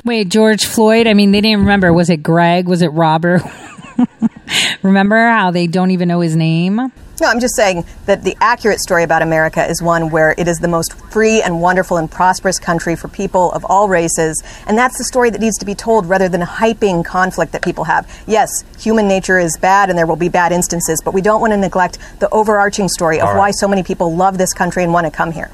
Speaker 1: Wait, George Floyd? I mean, they didn't remember. Was it Greg? Was it Robert? remember how they don't even know his name?
Speaker 8: No, I'm just saying that the accurate story about America is one where it is the most free and wonderful and prosperous country for people of all races. And that's the story that needs to be told rather than hyping conflict that people have. Yes, human nature is bad and there will be bad instances, but we don't want to neglect the overarching story of
Speaker 7: All right.
Speaker 8: why so many people love this country and want to come here.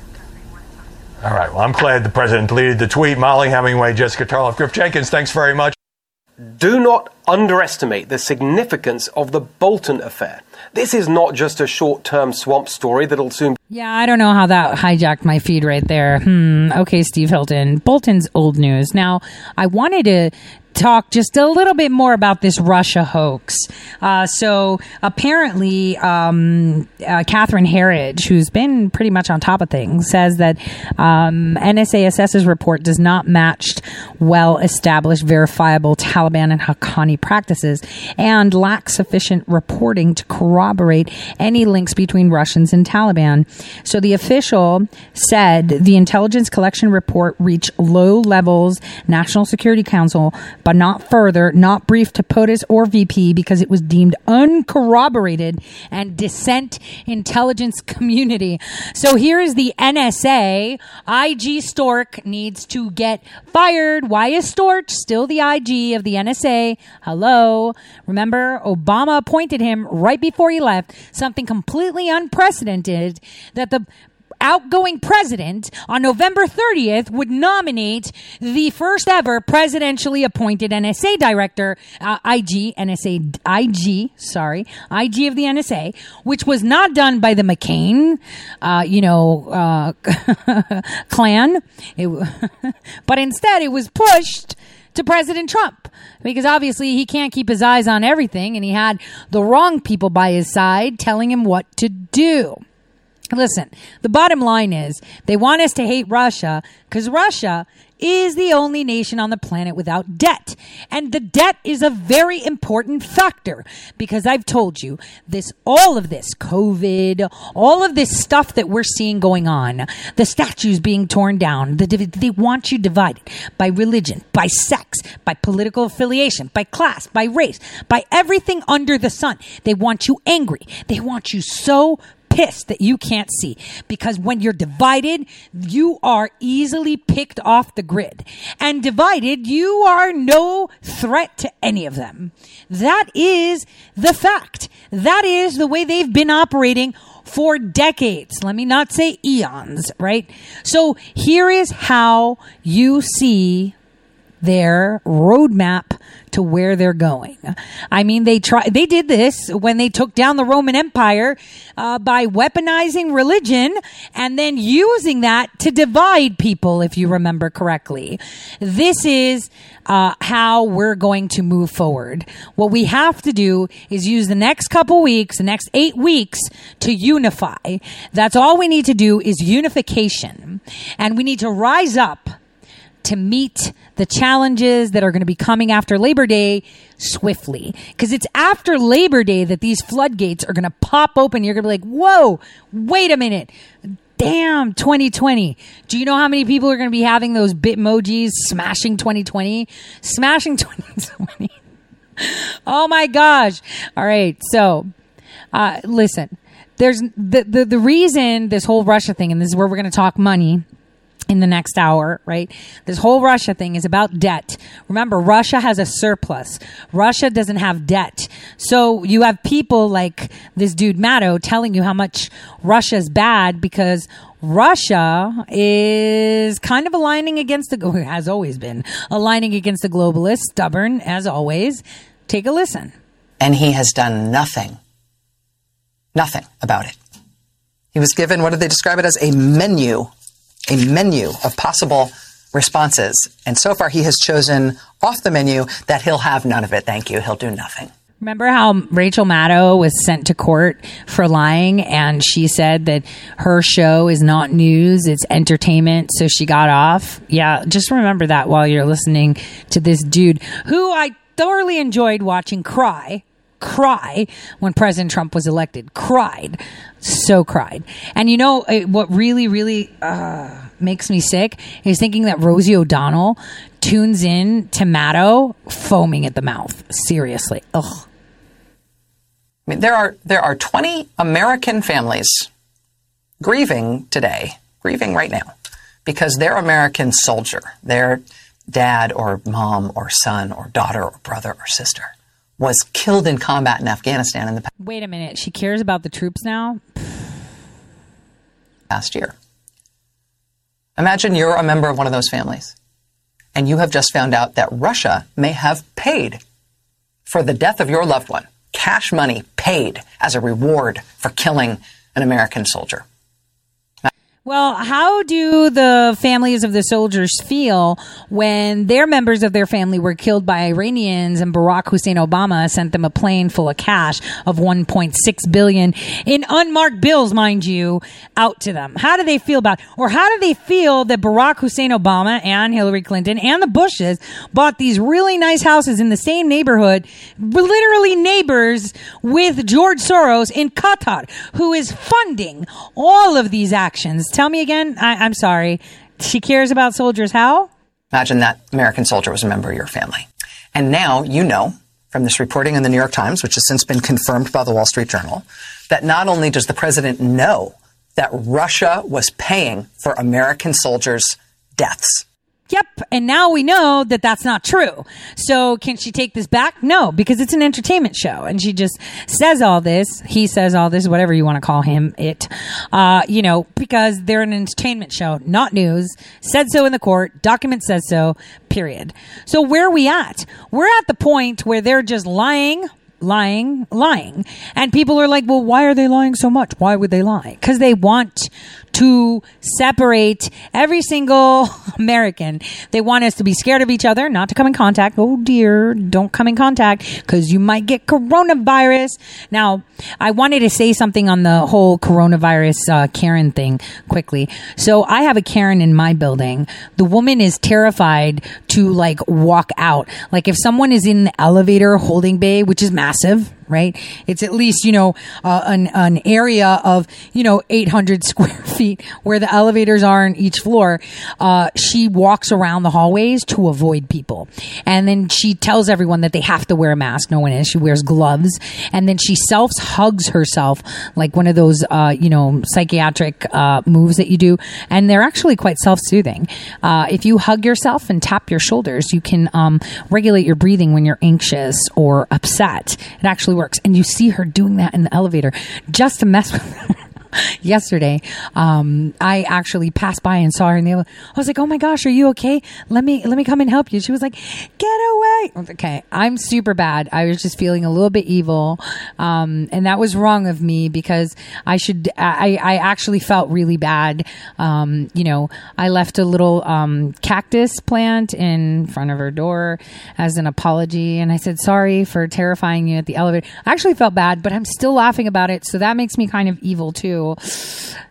Speaker 7: All right. Well, I'm glad the president deleted the tweet. Mollie Hemingway, Jessica Tarloff, Griff Jenkins, thanks very much.
Speaker 10: Do not underestimate the significance of the Bolton affair. This is not just a short term swamp story that'll soon
Speaker 1: Yeah, I don't know how that hijacked my feed right there. Hmm. Okay, Steve Hilton. Bolton's old news. Now, I wanted to talk just a little bit more about this Russia hoax. Uh, so apparently, um, uh, Catherine Herridge, who's been pretty much on top of things, says that um, NSASS's report does not match well established, verifiable Taliban and Haqqani practices and lacks sufficient reporting to corroborate any links between Russians and Taliban. So the official said the intelligence collection report reached low levels, National Security Council, but not further, not briefed to POTUS or VP because it was deemed uncorroborated and dissent intelligence community. So here is the NSA. IG Storch needs to get fired. Why is Storch still the IG of the NSA? Hello. Remember, Obama appointed him right before he left, something completely unprecedented that the outgoing president on November 30th would nominate the first ever presidentially appointed NSA director, uh, IG, NSA, IG, sorry, IG of the NSA, which was not done by the McCain, uh, you know, uh, clan. It, but instead it was pushed to President Trump because obviously he can't keep his eyes on everything and he had the wrong people by his side telling him what to do. Listen, the bottom line is they want us to hate Russia because Russia is the only nation on the planet without debt. And the debt is a very important factor because I've told you this, all of this COVID, all of this stuff that we're seeing going on, the statues being torn down, the, they want you divided by religion, by sex, by political affiliation, by class, by race, by everything under the sun. They want you angry. They want you so pissed that you can't see because when you're divided, you are easily picked off the grid. And divided, you are no threat to any of them. That is the fact. That is the way they've been operating for decades. Let me not say eons, right? So here is how you see their roadmap to where they're going. I mean, they try, they did this when they took down the Roman Empire uh, by weaponizing religion and then using that to divide people, if you remember correctly. This is uh, how we're going to move forward. What we have to do is use the next couple weeks, the next eight weeks to unify. That's all we need to do is unification. And we need to rise up to meet the challenges that are going to be coming after Labor Day swiftly. Because it's after Labor Day that these floodgates are going to pop open. You're going to be like, whoa, wait a minute. Damn, 2020. Do you know how many people are going to be having those bitmojis smashing 2020? Smashing 2020. oh my gosh. All right. So, uh, listen, there's the, the, the reason this whole Russia thing, and this is where we're going to talk money in the next hour, right? This whole Russia thing is about debt. Remember, Russia has a surplus. Russia doesn't have debt. So you have people like this dude Maddow telling you how much Russia's bad because Russia is kind of aligning against the, has always been aligning against the globalists, stubborn as always. Take a listen.
Speaker 3: And he has done nothing, nothing about it. He was given, what did they describe it as? A menu, a menu of possible responses. And so far, he has chosen off the menu that he'll have none of it. Thank you. He'll do nothing.
Speaker 1: Remember how Rachel Maddow was sent to court for lying and she said that her show is not news, it's entertainment, so she got off? Yeah, just remember that while you're listening to this dude who I thoroughly enjoyed watching cry. Cry when President Trump was elected. Cried. So cried. And you know uh, what really, really uh, makes me sick is thinking that Rosie O'Donnell tunes in to Maddow foaming at the mouth. Seriously. Ugh.
Speaker 3: I mean, there are there are 20 American families grieving today, grieving right now, because their American soldier, their dad or mom or son or daughter or brother or sister, was killed in combat in Afghanistan in the past.
Speaker 1: Wait a minute. She cares about the troops now?
Speaker 3: past year. Imagine you're a member of one of those families, and you have just found out that Russia may have paid for the death of your loved one, cash money paid as a reward for killing an American soldier.
Speaker 1: Well, how do the families of the soldiers feel when their members of their family were killed by Iranians and Barack Hussein Obama sent them a plane full of cash of 1.6 billion in unmarked bills, mind you, out to them? How do they feel about, or how do they feel that Barack Hussein Obama and Hillary Clinton and the Bushes bought these really nice houses in the same neighborhood, literally neighbors with George Soros in Qatar, who is funding all of these actions? Tell me again. I, I'm sorry. She cares about soldiers. How?
Speaker 3: Imagine that American soldier was a member of your family. And now you know from this reporting in the New York Times, which has since been confirmed by the Wall Street Journal, that not only does the president know that Russia was paying for American soldiers' deaths,
Speaker 1: Yep. And now we know that that's not true. So can she take this back? No, because it's an entertainment show. And she just says all this. He says all this, whatever you want to call him, it, uh, you know, because they're an entertainment show, not news. Said so in the court. Document says so, period. So where are we at? We're at the point where they're just lying, lying, lying. And people are like, well, why are they lying so much? Why would they lie? Because they want to separate every single American. They want us to be scared of each other, not to come in contact. Oh dear, don't come in contact because you might get coronavirus. Now, I wanted to say something on the whole coronavirus uh, Karen thing quickly. So I have a Karen in my building. The woman is terrified to like walk out. Like if someone is in the elevator holding bay, which is massive, right? It's at least, you know, uh, an, an area of, you know, 800 square feet where the elevators are on each floor. Uh, she walks around the hallways to avoid people. And then she tells everyone that they have to wear a mask. No one is. She wears gloves. And then she self hugs herself like one of those, uh, you know, psychiatric, uh, moves that you do. And they're actually quite self soothing. Uh, if you hug yourself and tap your shoulders, you can, um, regulate your breathing when you're anxious or upset. It actually works. And you see her doing that in the elevator just to mess with her. Yesterday, um, I actually passed by and saw her in the. I was like, "Oh my gosh, are you okay? Let me let me come and help you." She was like, "Get away!" Okay, I'm super bad. I was just feeling a little bit evil, um, and that was wrong of me because I should. I I actually felt really bad. Um, you know, I left a little um, cactus plant in front of her door as an apology, and I said sorry for terrifying you at the elevator. I actually felt bad, but I'm still laughing about it, so that makes me kind of evil too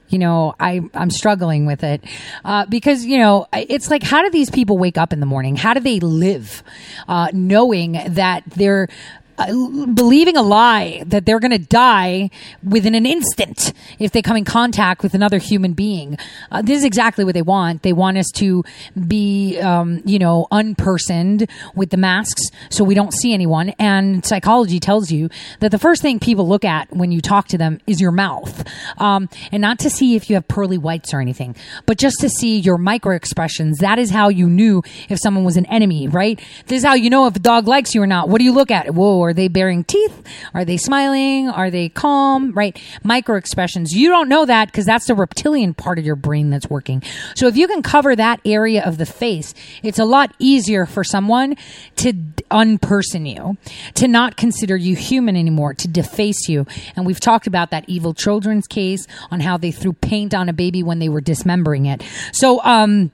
Speaker 1: you know, I, I'm struggling with it. Uh, because, you know, it's like, how do these people wake up in the morning? How do they live, uh, knowing that they're, uh, believing a lie that they're going to die within an instant if they come in contact with another human being. Uh, this is exactly what they want. They want us to be, um, you know, unpersoned with the masks so we don't see anyone. And psychology tells you that the first thing people look at when you talk to them is your mouth. Um, and not to see if you have pearly whites or anything, but just to see your micro expressions. That is how you knew if someone was an enemy, right? This is how you know if a dog likes you or not. What do you look at? Whoa, are they baring teeth? Are they smiling? Are they calm? Right? Micro expressions. You don't know that because that's the reptilian part of your brain that's working. So if you can cover that area of the face, it's a lot easier for someone to unperson you, to not consider you human anymore, to deface you. And we've talked about that evil children's case on how they threw paint on a baby when they were dismembering it. So, um,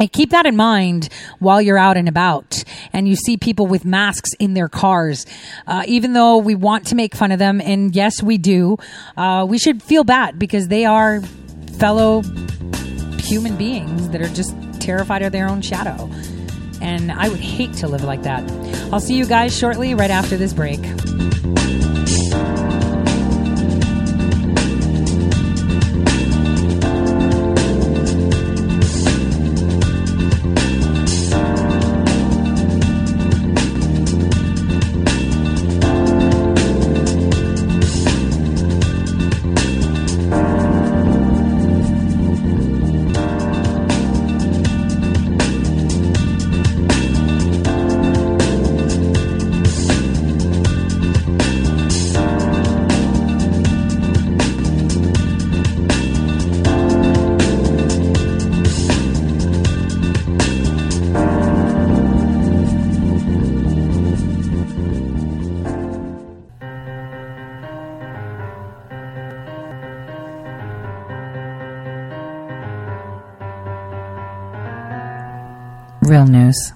Speaker 1: and keep that in mind while you're out and about and you see people with masks in their cars. Uh, even though we want to make fun of them, and yes, we do, uh, we should feel bad because they are fellow human beings that are just terrified of their own shadow. And I would hate to live like that. I'll see you guys shortly, right after this break. Real news.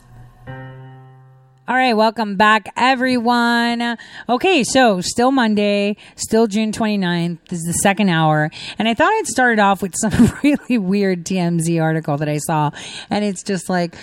Speaker 1: All right, welcome back, everyone. Okay, so still Monday, still June 29th. This is the second hour. And I thought I'd start it off with some really weird TMZ article that I saw. And it's just like,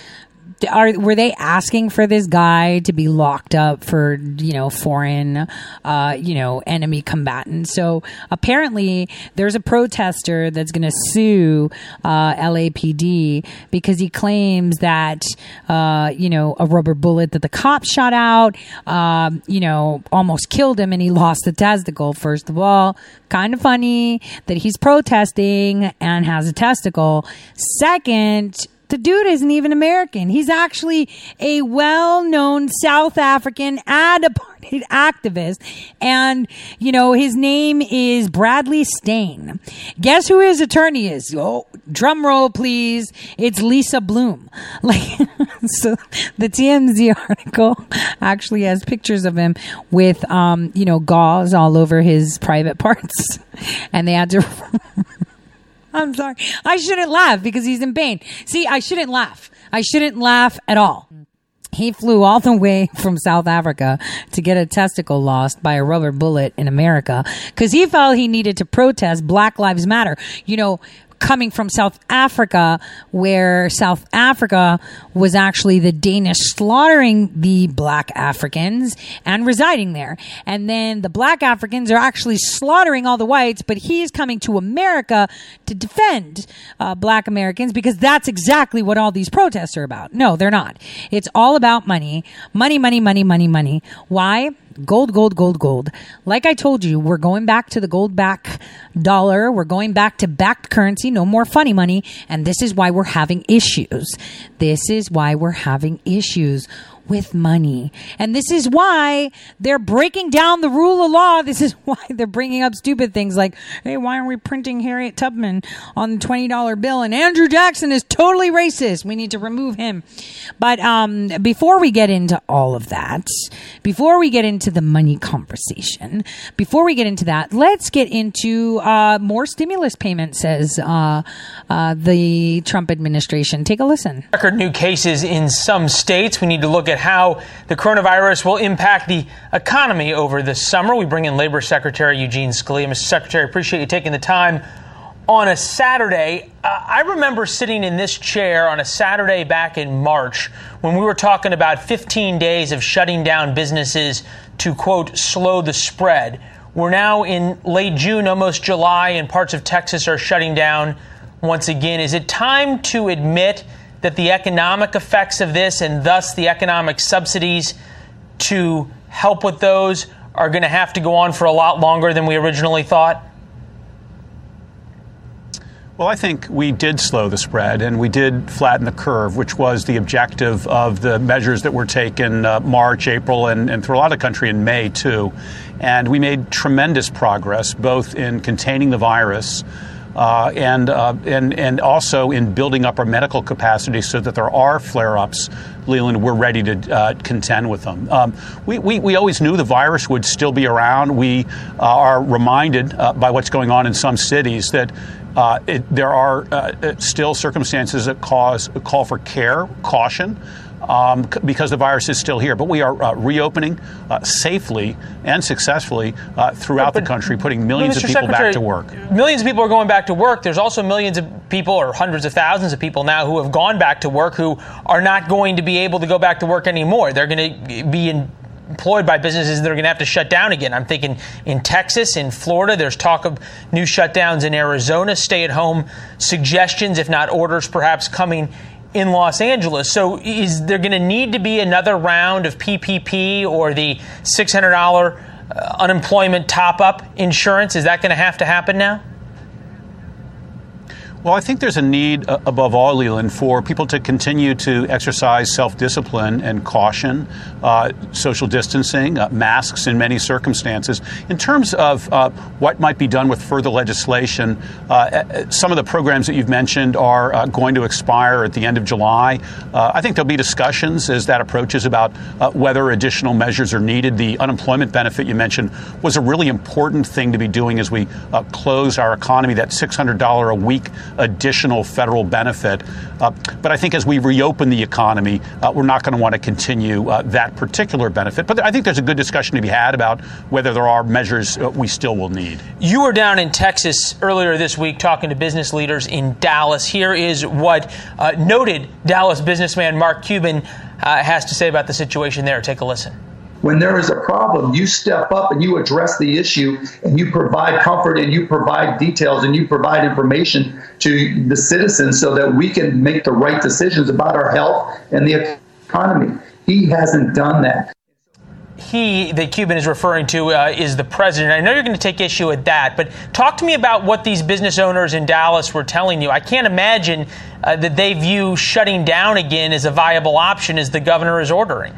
Speaker 1: are were they asking for this guy to be locked up for you know foreign uh you know enemy combatants? So apparently there's a protester that's going to sue uh LAPD because he claims that uh you know a rubber bullet that the cop shot out um you know almost killed him and he lost the testicle. First of all kind of funny that he's protesting and has a testicle. Second the dude isn't even American. He's actually a well known South African ad apartheid activist. And, you know, his name is Bradley Steyn. Guess who his attorney is? Oh, drum roll, please. It's Lisa Bloom. Like, so the TMZ article actually has pictures of him with, um, you know, gauze all over his private parts. And they had to. I'm sorry. I shouldn't laugh because he's in pain. See, I shouldn't laugh. I shouldn't laugh at all. He flew all the way from South Africa to get a testicle lost by a rubber bullet in America because he felt he needed to protest Black Lives Matter. You know, coming from South Africa, where South Africa was actually the Danish slaughtering the black Africans and residing there. And then the black Africans are actually slaughtering all the whites, but he's coming to America to defend uh, black Americans because that's exactly what all these protests are about. No, they're not. It's all about money, money, money, money, money, money. Why? Gold, gold, gold, gold. Like I told you, we're going back to the gold back dollar. We're going back to backed currency. No more funny money. And this is why we're having issues. This is why we're having issues with money. And this is why they're breaking down the rule of law. This is why they're bringing up stupid things like, hey, why aren't we printing Harriet Tubman on the $20 bill? And Andrew Jackson is totally racist. We need to remove him. But um, before we get into all of that, before we get into the money conversation, before we get into that, let's get into uh, more stimulus payments, says uh, uh, the Trump administration. Take a listen.
Speaker 11: record new cases in some states. We need to look at how the coronavirus will impact the economy over the summer. We bring in Labor Secretary Eugene Scalia. Mr. Secretary, appreciate you taking the time on a Saturday. Uh, I remember sitting in this chair on a Saturday back in March when we were talking about 15 days of shutting down businesses to, quote, slow the spread. We're now in late June, almost July, and parts of Texas are shutting down once again. Is it time to admit that the economic effects of this and thus the economic subsidies to help with those are going to have to go on for a lot longer than we originally thought?
Speaker 12: Well, I think we did slow the spread and we did flatten the curve, which was the objective of the measures that were taken uh, March, April, and, and through a lot of the country in May, too. And we made tremendous progress both in containing the virus. Uh, and, uh, and, and also in building up our medical capacity so that there are flare ups, Leland, we're ready to uh, contend with them. Um, we, we, we always knew the virus would still be around. We uh, are reminded uh, by what's going on in some cities that uh, it, there are still circumstances that cause call for care, caution. Um, because the virus is still here, but we are uh, reopening uh, safely and successfully uh, throughout the country, putting millions
Speaker 11: Mr.
Speaker 12: of people
Speaker 11: Secretary,
Speaker 12: back to work.
Speaker 11: Millions of people are going back to work. There's also millions of people, or hundreds of thousands of people now, who have gone back to work who are not going to be able to go back to work anymore. They're going to be in employed by businesses that are going to have to shut down again. I'm thinking in Texas, in Florida, there's talk of new shutdowns in Arizona, stay at home suggestions, if not orders, perhaps coming in Los Angeles. So is there going to need to be another round of PPP or the $600 uh, unemployment top up insurance? Is that going to have to happen now?
Speaker 12: Well, I think there's a need, uh, above all, Leland, for people to continue to exercise self discipline and caution, uh, social distancing, uh, masks in many circumstances. In terms of uh, what might be done with further legislation, uh, uh, some of the programs that you've mentioned are going to expire at the end of July. Uh, I think there'll be discussions as that approaches about whether additional measures are needed. The unemployment benefit you mentioned was a really important thing to be doing as we close our economy, that $600 a week additional federal benefit. Uh, but I think as we reopen the economy, uh, we're not going to want to continue uh, that particular benefit. But I think there's a good discussion to be had about whether there are measures uh, we still will need.
Speaker 11: You were down in Texas earlier this week talking to business leaders in Dallas. Here is what uh, noted Dallas businessman Mark Cuban has to say about the situation there. Take a listen.
Speaker 13: When there is a problem, you step up and you address the issue and you provide comfort and you provide details and you provide information to the citizens so that we can make the right decisions about our health and the economy. He hasn't done that.
Speaker 11: He, that Cuban is referring to, uh, is the president. I know you're going to take issue with that, but talk to me about what these business owners in Dallas were telling you. I can't imagine uh, that they view shutting down again as a viable option as the governor is ordering.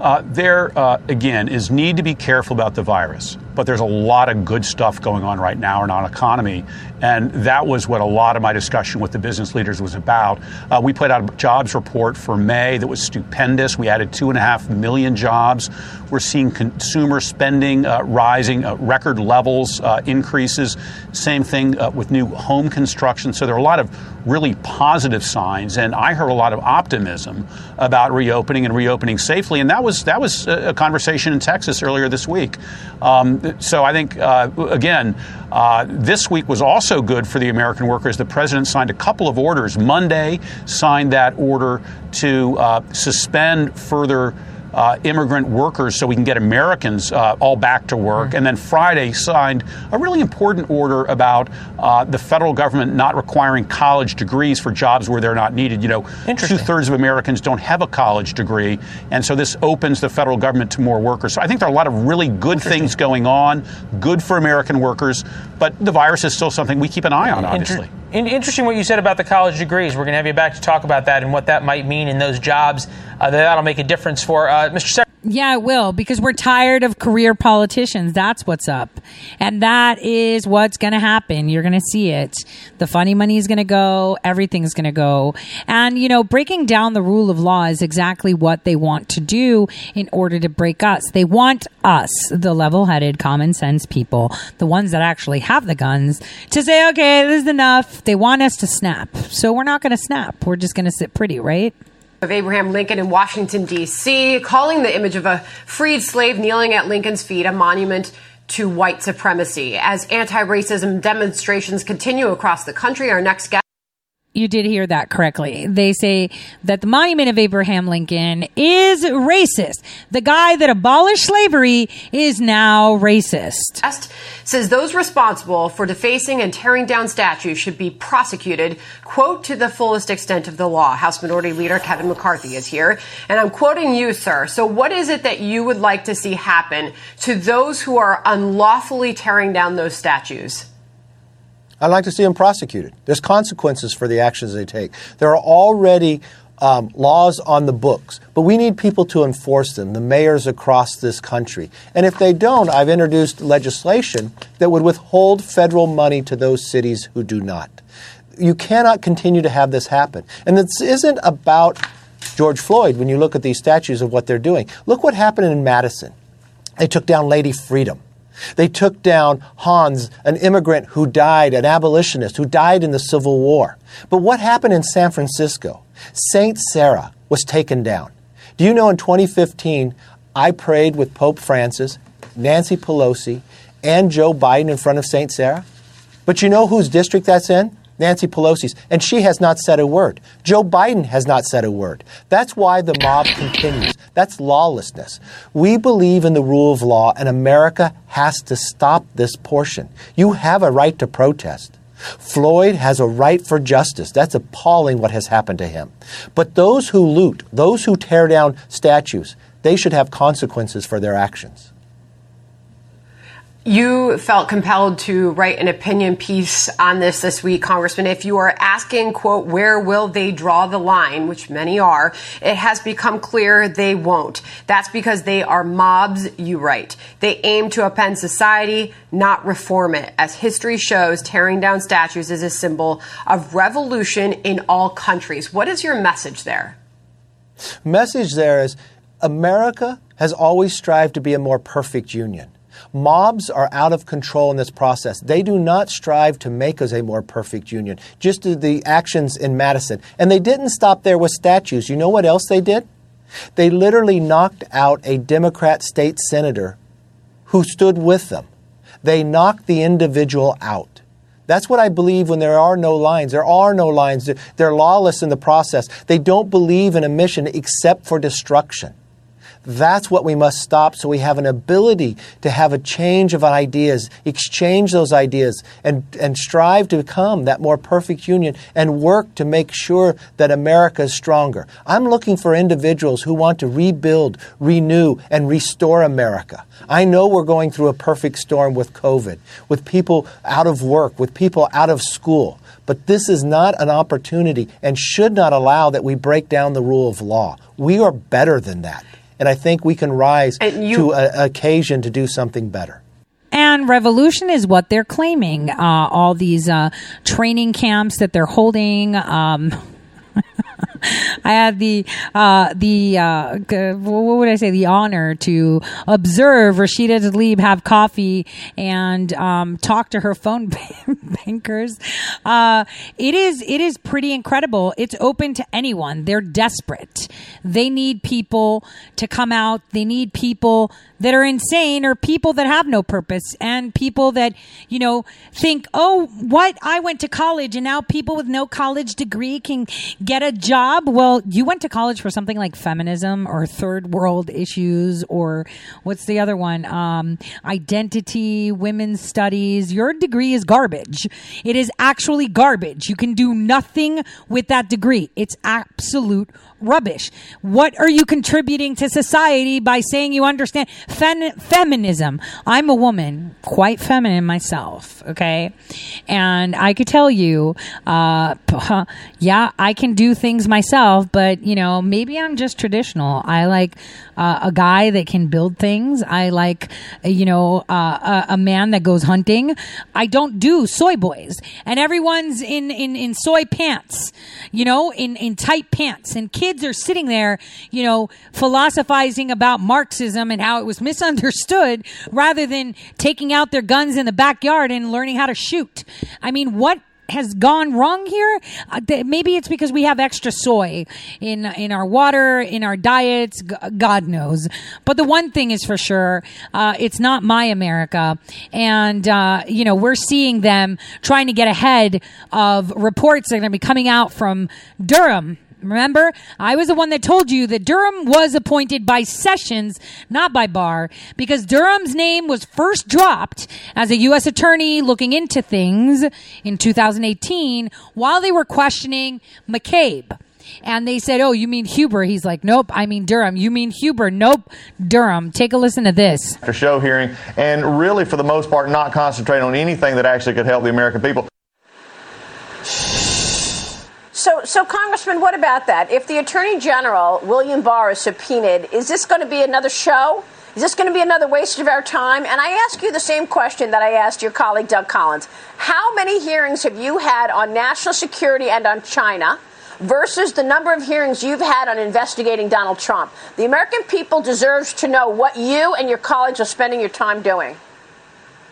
Speaker 12: Uh, there, uh, again, is need to be careful about the virus, but there's a lot of good stuff going on right now in our economy, and that was what a lot of my discussion with the business leaders was about. Uh, we put out a jobs report for May that was stupendous. We added two and a half million jobs. We're seeing consumer spending uh, rising, uh, record levels, uh, increases. Same thing uh, with new home construction. So there are a lot of really positive signs, and I heard a lot of optimism about reopening and reopening safely. And that was that was a conversation in Texas earlier this week. Um, so I think uh, again, uh, this week was also good for the American workers. The president signed a couple of orders. Monday signed that order to uh, suspend further uh, immigrant workers so we can get Americans uh, all back to work. And then Friday signed a really important order about uh, the federal government not requiring college degrees for jobs where they're not needed. You know, two thirds of Americans don't have a college degree, and so this opens the federal government to more workers. So I think there are a lot of really good things going on, good for American workers, but the virus is still something we keep an eye on, obviously.
Speaker 11: Inter- in- interesting what you said about the college degrees. We're going to have you back to talk about that and what that might mean in those jobs uh, that that'll make a difference for. Uh, Mr. Secretary.
Speaker 1: Yeah, it will because we're tired of career politicians. That's what's up. And that is what's going to happen. You're going to see it. The funny money is going to go. Everything's going to go. And, you know, breaking down the rule of law is exactly what they want to do in order to break us. They want us, the level headed, common sense people, the ones that actually have the guns, to say, okay, this is enough. They want us to snap. So we're not going to snap. We're just going to sit pretty, right?
Speaker 2: Of Abraham Lincoln in Washington, D.C., calling the image of a freed slave kneeling at Lincoln's feet a monument to white supremacy. As anti racism demonstrations continue across the country, our next guest.
Speaker 1: You did hear that correctly. They say that the monument of Abraham Lincoln is racist. The guy that abolished slavery is now racist.
Speaker 2: Says those responsible for defacing and tearing down statues should be prosecuted, quote, to the fullest extent of the law. House Minority Leader Kevin McCarthy is here. And I'm quoting you, sir. So what is it that you would like to see happen to those who are unlawfully tearing down those statues?
Speaker 14: I'd like to see them prosecuted. There's consequences for the actions they take. There are already um, laws on the books, but we need people to enforce them, the mayors across this country. And if they don't, I've introduced legislation that would withhold federal money to those cities who do not. You cannot continue to have this happen. And this isn't about George Floyd when you look at these statues of what they're doing. Look what happened in Madison. They took down Lady Freedom. They took down Hans, an immigrant who died, an abolitionist who died in the Civil War. But what happened in San Francisco? St. Serra was taken down. Do you know in 2015, I prayed with Pope Francis, Nancy Pelosi, and Joe Biden in front of St. Serra? But you know whose district that's in? Nancy Pelosi's, and she has not said a word. Joe Biden has not said a word. That's why the mob continues. That's lawlessness. We believe in the rule of law, and America has to stop this portion. You have a right to protest. Floyd has a right for justice. That's appalling what has happened to him. But those who loot, those who tear down statues, they should have consequences for their actions.
Speaker 15: You felt compelled to write an opinion piece on this this week, Congressman. If you are asking, quote, where will they draw the line, which many are, it has become clear they won't. That's because they are mobs, you write. They aim to upend society, not reform it. As history shows, tearing down statues is a symbol of revolution in all countries. What is your message there?
Speaker 14: Message there is America has always strived to be a more perfect union. Mobs are out of control in this process. They do not strive to make us a more perfect union, just the actions in Madison. And they didn't stop there with statues. You know what else they did? They literally knocked out a Democrat state senator who stood with them. They knocked the individual out. That's what I believe when there are no lines. There are no lines. They're lawless in the process. They don't believe in a mission except for destruction. That's what we must stop so we have an ability to have a change of ideas, exchange those ideas, and, and strive to become that more perfect union and work to make sure that America is stronger. I'm looking for individuals who want to rebuild, renew, and restore America. I know we're going through a perfect storm with COVID, with people out of work, with people out of school. But this is not an opportunity and should not allow that we break down the rule of law. We are better than that. And I think we can rise
Speaker 15: you-
Speaker 14: to an occasion to do something better.
Speaker 1: And revolution is what they're claiming. Uh, all these uh, training camps that they're holding. Um, I had the uh, the uh, what would I say the honor to observe Rashida Tlaib have coffee and um, talk to her phone bankers. Uh, it is it is pretty incredible. It's open to anyone. They're desperate. They need people to come out. They need people that are insane or people that have no purpose and people that you know think oh what? I went to college and now people with no college degree can get a job. Well you went to college for something like feminism or third world issues or what's the other one? Um, identity women's studies. Your degree is garbage. It is actually garbage. You can do nothing with that degree. It's absolute rubbish. What are you contributing to society by saying you understand Fen- feminism? I'm a woman, quite feminine myself, okay? And I could tell you, uh, yeah, I can do things myself, but you know, maybe I'm just traditional. I like uh, a guy that can build things. I like, you know, uh, a, a man that goes hunting. I don't do soy boys, and everyone's in in in soy pants, you know, in in tight pants, and kids are sitting there, you know, philosophizing about Marxism and how it was misunderstood, rather than taking out their guns in the backyard and learning how to shoot. I mean, what has gone wrong here. Uh, th- maybe it's because we have extra soy in in our water, in our diets. G- God knows. But the one thing is for sure, uh, it's not my America, and uh, you know we're seeing them trying to get ahead of reports that are going to be coming out from Durham. Remember, I was the one that told you that Durham was appointed by Sessions, not by Barr, because Durham's name was first dropped as a U.S. attorney looking into things in 2018 while they were questioning McCabe. And they said, Oh, you mean Huber? He's like, Nope, I mean Durham. You mean Huber? Nope, Durham. Take a listen to this.
Speaker 6: after show hearing, and really, for the most part, not concentrate on anything that actually could help the American people.
Speaker 4: So, so Congressman, what about that? If the Attorney General William Barr is subpoenaed, is this going to be another show? Is this going to be another waste of our time? And I ask you the same question that I asked your colleague Doug Collins. How many hearings have you had on national security and on China? Versus the number of hearings you've had on investigating Donald Trump. The American people deserves to know what you and your colleagues are spending your time doing.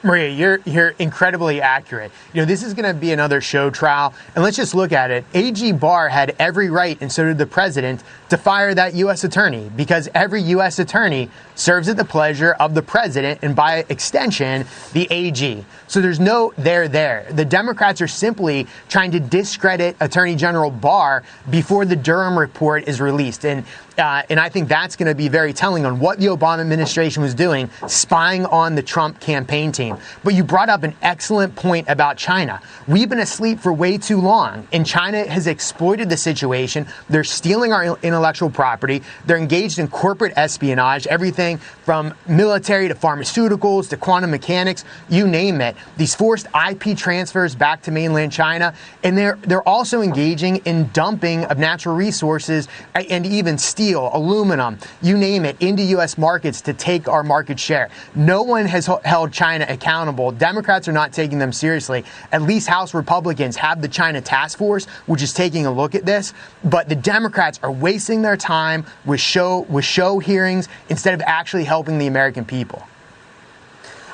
Speaker 5: Maria, you're you're incredibly accurate. You know, this is going to be another show trial, and let's just look at it. AG Barr had every right, and so did the president, to fire that U.S. attorney because every U.S. attorney serves at the pleasure of the president, and by extension, the AG. So there's no there there. The Democrats are simply trying to discredit Attorney General Barr before the Durham report is released, and uh, and I think that's going to be very telling on what the Obama administration was doing, spying on the Trump campaign team. But you brought up an excellent point about China. We've been asleep for way too long, and China has exploited the situation. They're stealing our intellectual property. They're engaged in corporate espionage, everything from military to pharmaceuticals to quantum mechanics, you name it. These forced IP transfers back to mainland China, and they're they're also engaging in dumping of natural resources and even steel steel, aluminum, you name it, into U.S. markets to take our market share. No one has held China accountable. Democrats are not taking them seriously. At least House Republicans have the China task force, which is taking a look at this. But the Democrats are wasting their time with show with show hearings instead of actually helping the American people.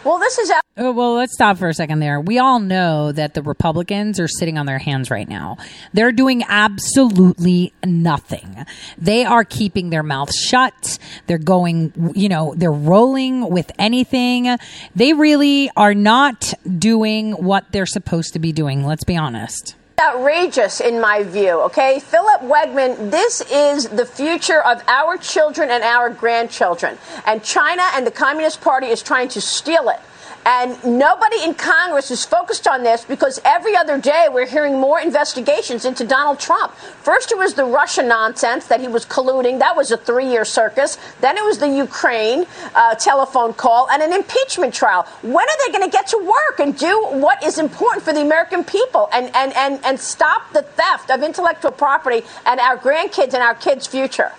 Speaker 4: Well, this is.
Speaker 1: Uh, well, let's stop for a second there. We all know that the Republicans are sitting on their hands right now. They're doing absolutely nothing. They are keeping their mouths shut. They're going, you know, they're rolling with anything. They really are not doing what they're supposed to be doing. Let's be honest
Speaker 4: outrageous in my view, okay? Philip Wegmann, this is the future of our children and our grandchildren. And China and the Communist Party is trying to steal it. And nobody in Congress is focused on this because every other day we're hearing more investigations into Donald Trump. First, it was the Russia nonsense that he was colluding. That was a three year circus. Then it was the Ukraine uh, telephone call and an impeachment trial. When are they going to get to work and do what is important for the American people and, and, and, and stop the theft of intellectual property and our grandkids and our kids' future?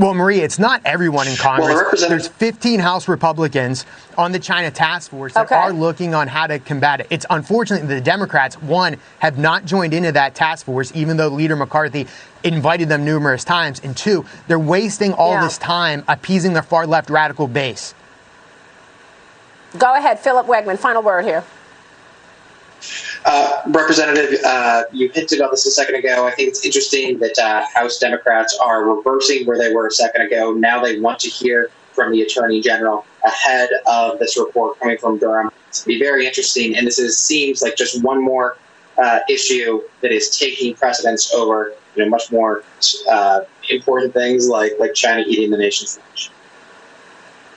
Speaker 5: Well, Marie, it's not everyone in Congress. Well, There's 15 House Republicans on the China task force that okay. are looking on how to combat it. It's unfortunate the Democrats, one, have not joined into that task force, even though Leader McCarthy invited them numerous times. And two, they're wasting all yeah. this time appeasing their far left radical base.
Speaker 4: Go ahead, Philip Wegmann, Final word here.
Speaker 16: Uh, Representative, uh, you hinted on this a second ago. I think it's interesting that uh, House Democrats are reversing where they were a second ago. Now they want to hear from the Attorney General ahead of this report coming from Durham. It's going to be very interesting, and this is, seems like just one more uh, issue that is taking precedence over you know much more uh, important things like like China eating the nation's lunch.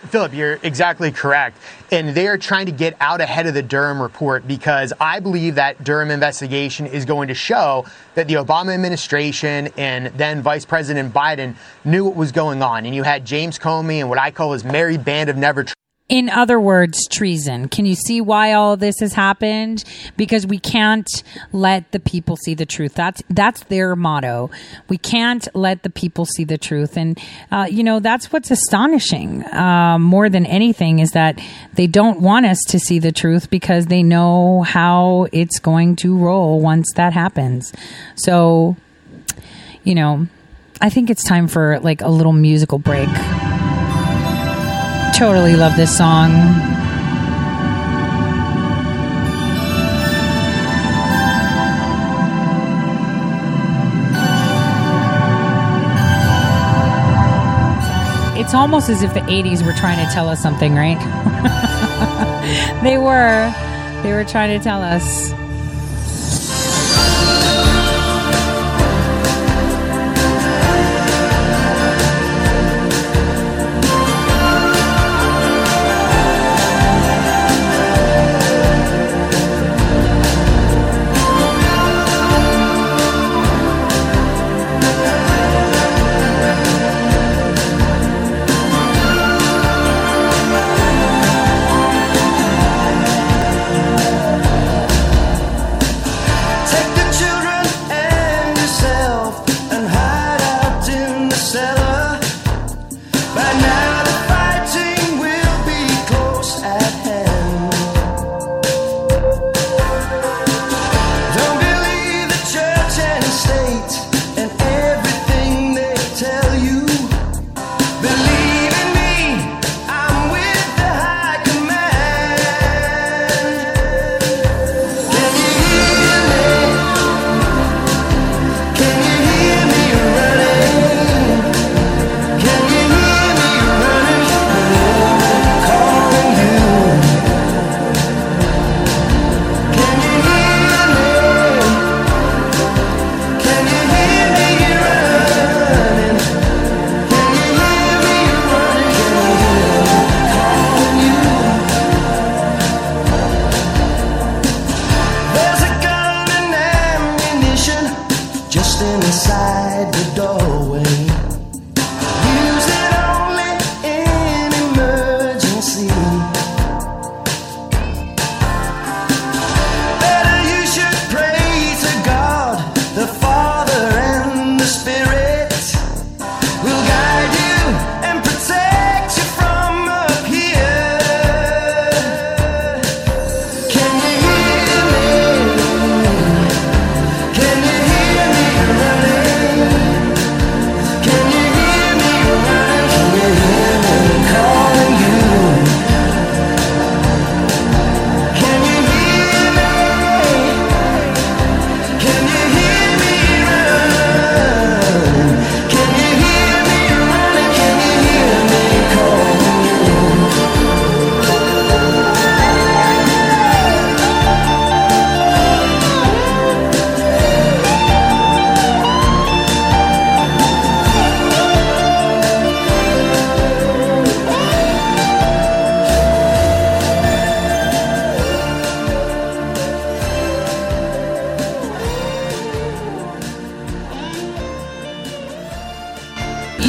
Speaker 5: Philip, you're exactly correct. And they're trying to get out ahead of the Durham report because I believe that Durham investigation is going to show that the Obama administration and then Vice President Biden knew what was going on. And you had James Comey and what I call his merry band of never
Speaker 1: in other words, treason. Can you see why all this has happened? Because we can't let the people see the truth. That's that's their motto. We can't let the people see the truth, and uh, you know that's what's astonishing uh, more than anything is that they don't want us to see the truth because they know how it's going to roll once that happens. So, you know, I think it's time for like a little musical break totally love this song. It's almost as if the 80s were trying to tell us something, right? they were. They were trying to tell us.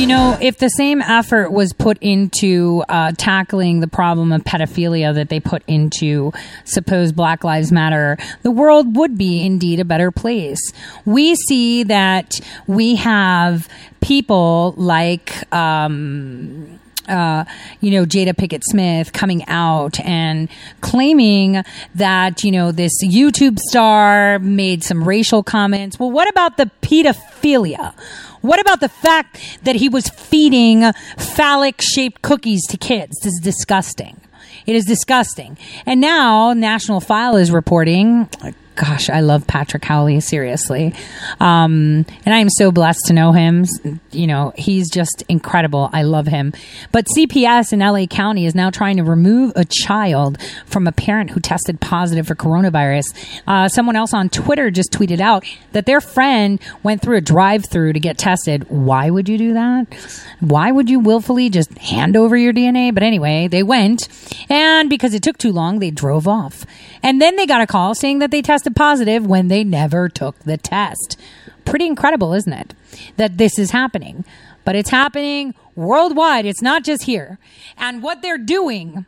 Speaker 17: You
Speaker 1: know, if the same effort was put into uh, tackling the problem of pedophilia that they put into supposed Black Lives Matter, the world would be indeed a better place. We see that we have people like. Um, uh, you know, Jada Pinkett Smith coming out and claiming that, you know, this YouTube star made some racial comments. Well, what about the pedophilia? What about the fact that he was feeding phallic shaped cookies to kids? This is disgusting. It is disgusting. And now National File is reporting. Gosh, I love Patrick Howley, seriously. Um, and I am so blessed to know him. You know, he's just incredible. I love him. But CPS in LA County is now trying to remove a child from a parent who tested positive for coronavirus. Uh, someone else on Twitter just tweeted out that their friend went through a drive through to get tested. Why would you do that? Why would you willfully just hand over your DNA? But anyway, they went. And because it took too long, they drove off. And then they got a call saying that they tested positive when they never took the test. Pretty incredible, isn't it? That this is happening. But it's happening worldwide. It's not just here. And what they're doing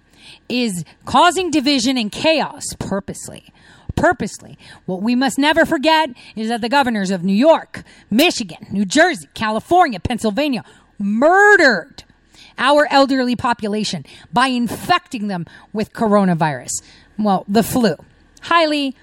Speaker 1: is causing division and chaos purposely. Purposely. What we must never forget is that the governors of New York, Michigan, New Jersey, California, Pennsylvania murdered our elderly population by infecting them with coronavirus. Well, the flu. Highly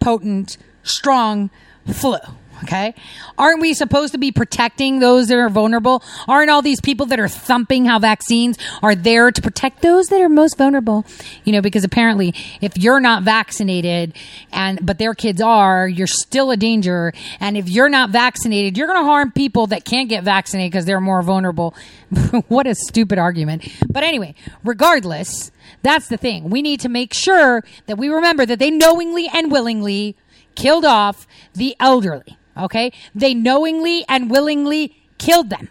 Speaker 1: potent, strong flu. Okay. Aren't we supposed to be protecting those that are vulnerable? Aren't all these people that are thumping how vaccines are there to protect those that are most vulnerable? You know, because apparently if you're not vaccinated and, but their kids are, you're still a danger. And if you're not vaccinated, you're going to harm people that can't get vaccinated because they're more vulnerable. what a stupid argument. But anyway, regardless, that's the thing. We need to make sure that we remember that they knowingly and willingly killed off the elderly. Okay? They knowingly and willingly killed them.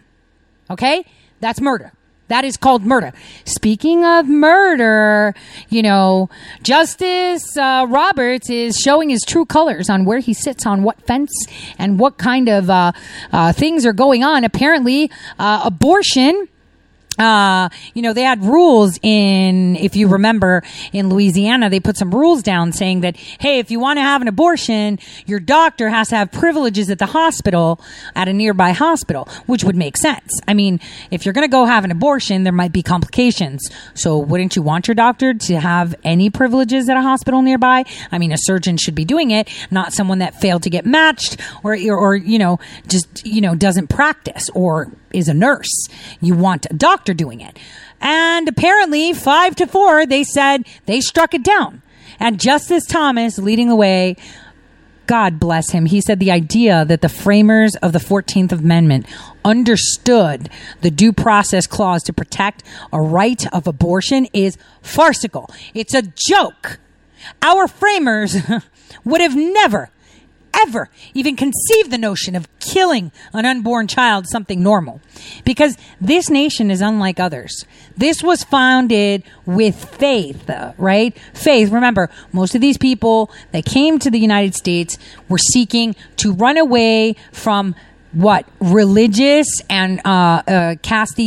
Speaker 1: Okay? That's murder. That is called murder. Speaking of murder, you know, Justice uh, Roberts is showing his true colors on where he sits on what fence and what kind of uh, uh, things are going on. Apparently, uh, abortion uh, you know, they had rules in, if you remember, in Louisiana, they put some rules down saying that, hey, if you want to have an abortion, your doctor has to have privileges at the hospital, at a nearby hospital, which would make sense. I mean, if you're going to go have an abortion, there might be complications. So wouldn't you want your doctor to have any privileges at a hospital nearby? I mean, a surgeon should be doing it, not someone that failed to get matched or, or, or you know, just, you know, doesn't practice or is a nurse. You want a doctor doing it. And apparently, five to four, they said they struck it down. And Justice Thomas leading the way, God bless him, he said the idea that the framers of the 14th Amendment understood the due process clause to protect a right of abortion is farcical. It's a joke. Our framers would have never, ever even conceive the notion of killing an unborn child something normal. Because this nation is unlike others. This was founded with faith, right? Faith. Remember, most of these people that came to the United States were seeking to run away from what religious and uh, uh, caste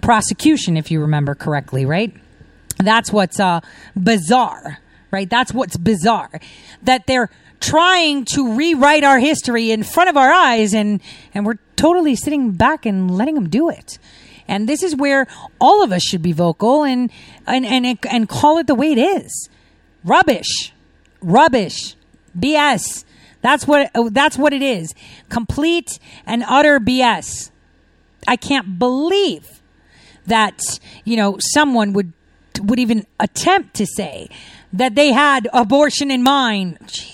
Speaker 1: prosecution, if you remember correctly, right? That's what's uh, bizarre, right? That's what's bizarre. That they're trying to rewrite our history in front of our eyes, and and we're totally sitting back and letting them do it. And this is where all of us should be vocal and and and and call it the way it is. Rubbish, rubbish, BS. That's what that's what it is. Complete and utter BS. I can't believe that you know someone would would even attempt to say that they had abortion in mind. Jeez.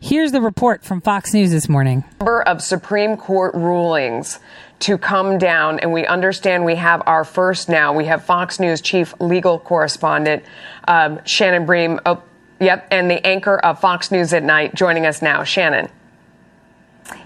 Speaker 1: Here's the report from Fox News this morning.
Speaker 18: number of Supreme Court rulings to come down, and we understand we have our first now. We have Fox News chief legal correspondent um, Shannon Bream. Oh, yep, and the anchor of Fox News at Night joining us now. Shannon.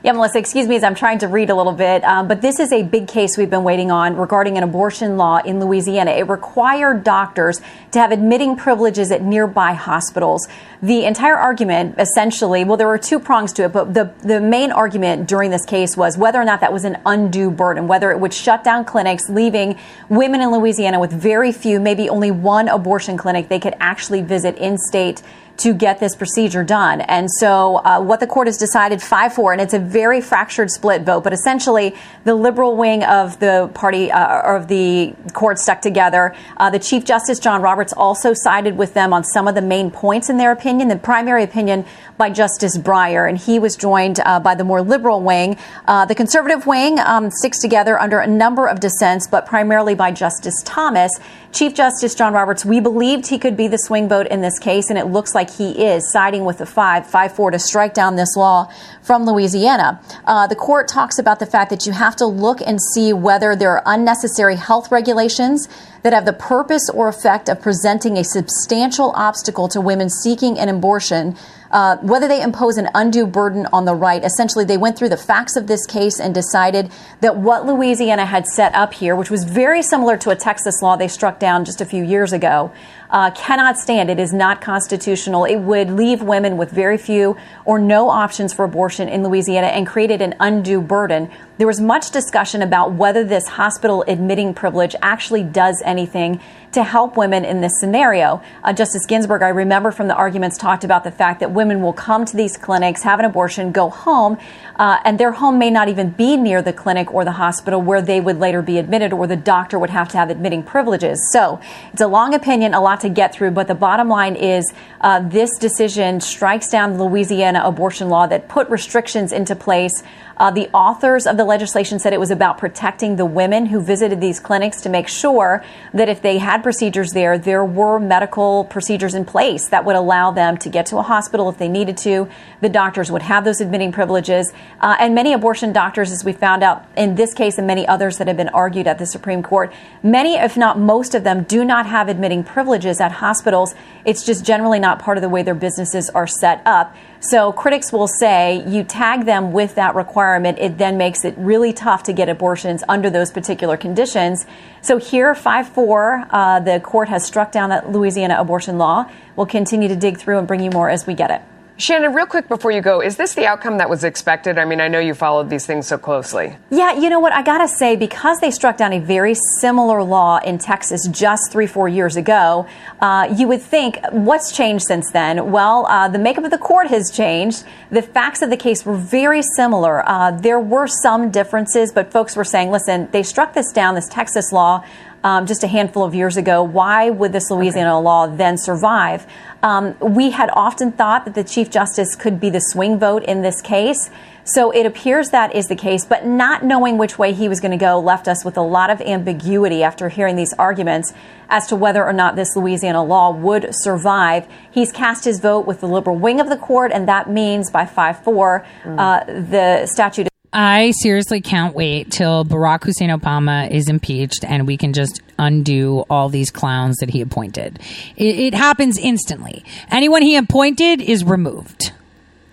Speaker 19: Yeah, Melissa, excuse me as I'm trying to read a little bit, um, but this is a big case we've been waiting on regarding an abortion law in Louisiana. It required doctors to have admitting privileges at nearby hospitals. The entire argument, essentially, well, there were two prongs to it, but the, the main argument during this case was whether or not that was an undue burden, whether it would shut down clinics, leaving women in Louisiana with very few, maybe only one abortion clinic they could actually visit in state to get this procedure done. And so, uh, what the court has decided 5 4, and it's a very fractured split vote, but essentially the liberal wing of the party uh, of the court stuck together. Uh, the Chief Justice John Roberts also sided with them on some of the main points in their opinion. The primary opinion by Justice Breyer, and he was joined uh, by the more liberal wing. Uh, the conservative wing um, sticks together under a number of dissents, but primarily by Justice Thomas. Chief Justice John Roberts, we believed he could be the swing vote in this case, and it looks like he is, siding with the 5 5 4 to strike down this law from Louisiana. Uh, the court talks about the fact that you have to look and see whether there are unnecessary health regulations that have the purpose or effect of presenting a substantial obstacle to women seeking an abortion. Uh, whether they impose an undue burden on the right. Essentially, they went through the facts of this case and decided that what Louisiana had set up here, which was very similar to a Texas law they struck down just a few years ago, uh, cannot stand. It is not constitutional. It would leave women with very few or no options for abortion in Louisiana and created an undue burden. There was much discussion about whether this hospital admitting privilege actually does anything to help women in this scenario. Uh, Justice Ginsburg, I remember from the arguments, talked about the fact that women will come to these clinics, have an abortion, go home, uh, and their home may not even be near the clinic or the hospital where they would later be admitted, or the doctor would have to have admitting privileges. So it's a long opinion, a lot to get through, but the bottom line is uh, this decision strikes down Louisiana abortion law that put restrictions into place. Uh, the authors of the legislation said it was about protecting the women who visited these clinics to make sure that if they had procedures there, there were medical procedures in place that would allow them to get to a hospital if they needed to. The doctors would have those admitting privileges. Uh, and many abortion doctors, as we found out in this case and many others that have been argued at the Supreme Court, many, if not most of them, do not have admitting privileges at hospitals. It's just generally not part of the way their businesses are set up. So critics will say you tag them with that requirement, it then makes it really tough to get abortions under those particular conditions. So here, 5 4, uh, the court has struck down that Louisiana abortion law. We'll continue to dig through and bring you more as we get it.
Speaker 18: Shannon, real quick before you go, is this the outcome that was expected? I mean, I know you followed these things so closely.
Speaker 19: Yeah, you know what? I gotta say, because they struck down a very similar law in Texas just three, four years ago, uh, you would think, what's changed since then? Well, uh, the makeup of the court has changed. The facts of the case were very similar. Uh, there were some differences, but folks were saying, listen, they struck this down, this Texas law. Um, just a handful of years ago. Why would this Louisiana law then survive? Um, we had often thought that the Chief Justice could be the swing vote in this case. So it appears that is the case, but not knowing which way he was going to go left us with a lot of ambiguity after hearing these arguments as to whether or not this Louisiana law would survive. He's cast his vote with the liberal wing of the court, and that means by 5 4, uh, the statute.
Speaker 1: I seriously can't wait till Barack Hussein Obama is impeached and we can just undo all these clowns that he appointed. It, it happens instantly. Anyone he appointed is removed.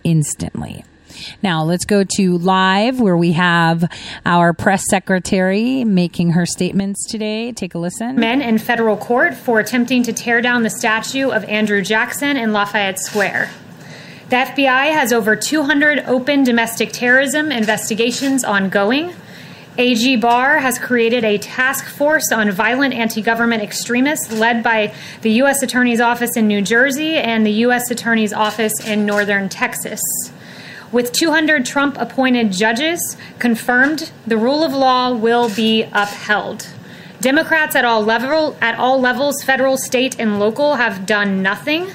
Speaker 1: instantly. Now let's go to live where we have our press secretary making her statements today. Take a listen.
Speaker 20: Men in federal court for attempting to tear down the statue of Andrew Jackson in Lafayette Square. The FBI has over 200 open domestic terrorism investigations ongoing. AG Barr has created a task force on violent anti government extremists led by the U.S. Attorney's Office in New Jersey and the U.S. Attorney's Office in northern Texas. With 200 Trump appointed judges confirmed, the rule of law will be upheld. Democrats at all level at all levels, federal, state, and local have done nothing.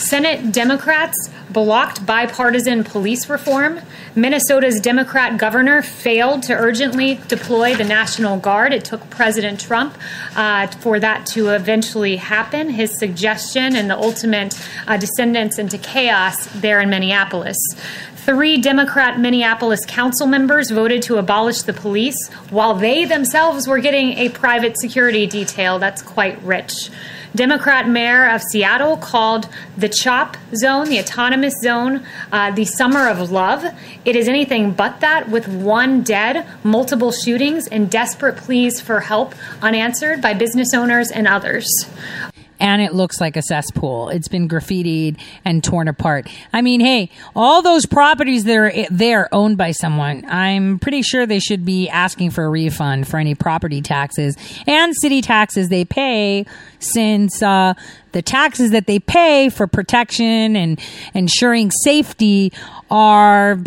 Speaker 20: Senate Democrats blocked bipartisan police reform. Minnesota's Democrat governor failed to urgently deploy the National Guard. It took President Trump uh, for that to eventually happen. His suggestion and the ultimate uh, descendants into chaos there in Minneapolis. Three Democrat Minneapolis council members voted to abolish the police while they themselves were getting a private security detail. That's quite rich. Democrat mayor of Seattle called the CHOP zone, the autonomous zone, uh, the summer of love. It is anything but that, with one dead, multiple shootings, and desperate pleas for help unanswered by business owners and others
Speaker 1: and it looks like a cesspool. It's been graffitied and torn apart. I mean, hey, all those properties that are there owned by someone, I'm pretty sure they should be asking for a refund for any property taxes and city taxes they pay since uh, the taxes that they pay for protection and ensuring safety are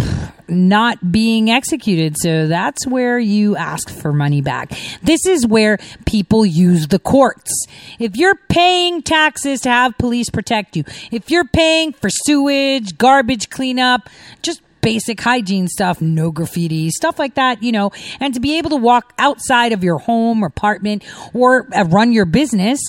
Speaker 1: not being executed. So that's where you ask for money back. This is where people use the courts. If you're paying taxes to have police protect you, if you're paying for sewage, garbage cleanup, just basic hygiene stuff, no graffiti, stuff like that, you know, and to be able to walk outside of your home or apartment or run your business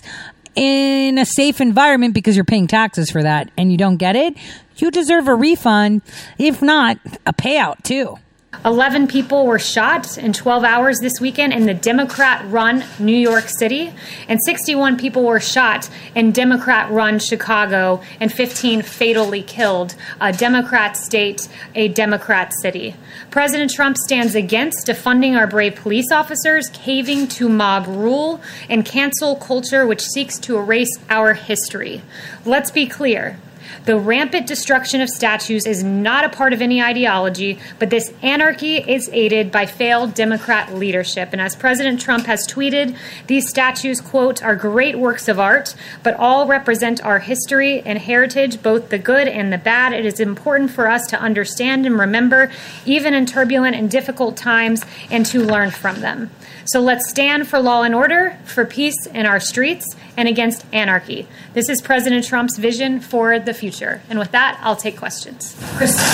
Speaker 1: in a safe environment because you're paying taxes for that and you don't get it, you deserve a refund. If not, a payout too.
Speaker 20: 11 people were shot in 12 hours this weekend in the Democrat run New York City, and 61 people were shot in Democrat run Chicago, and 15 fatally killed. A Democrat state, a Democrat city. President Trump stands against defunding our brave police officers, caving to mob rule, and cancel culture which seeks to erase our history. Let's be clear. The rampant destruction of statues is not a part of any ideology, but this anarchy is aided by failed Democrat leadership. And as President Trump has tweeted, these statues, quote, are great works of art, but all represent our history and heritage, both the good and the bad. It is important for us to understand and remember, even in turbulent and difficult times, and to learn from them. So let's stand for law and order, for peace in our streets, and against anarchy. This is President Trump's vision for the future. And with that, I'll take questions.
Speaker 21: Kristen.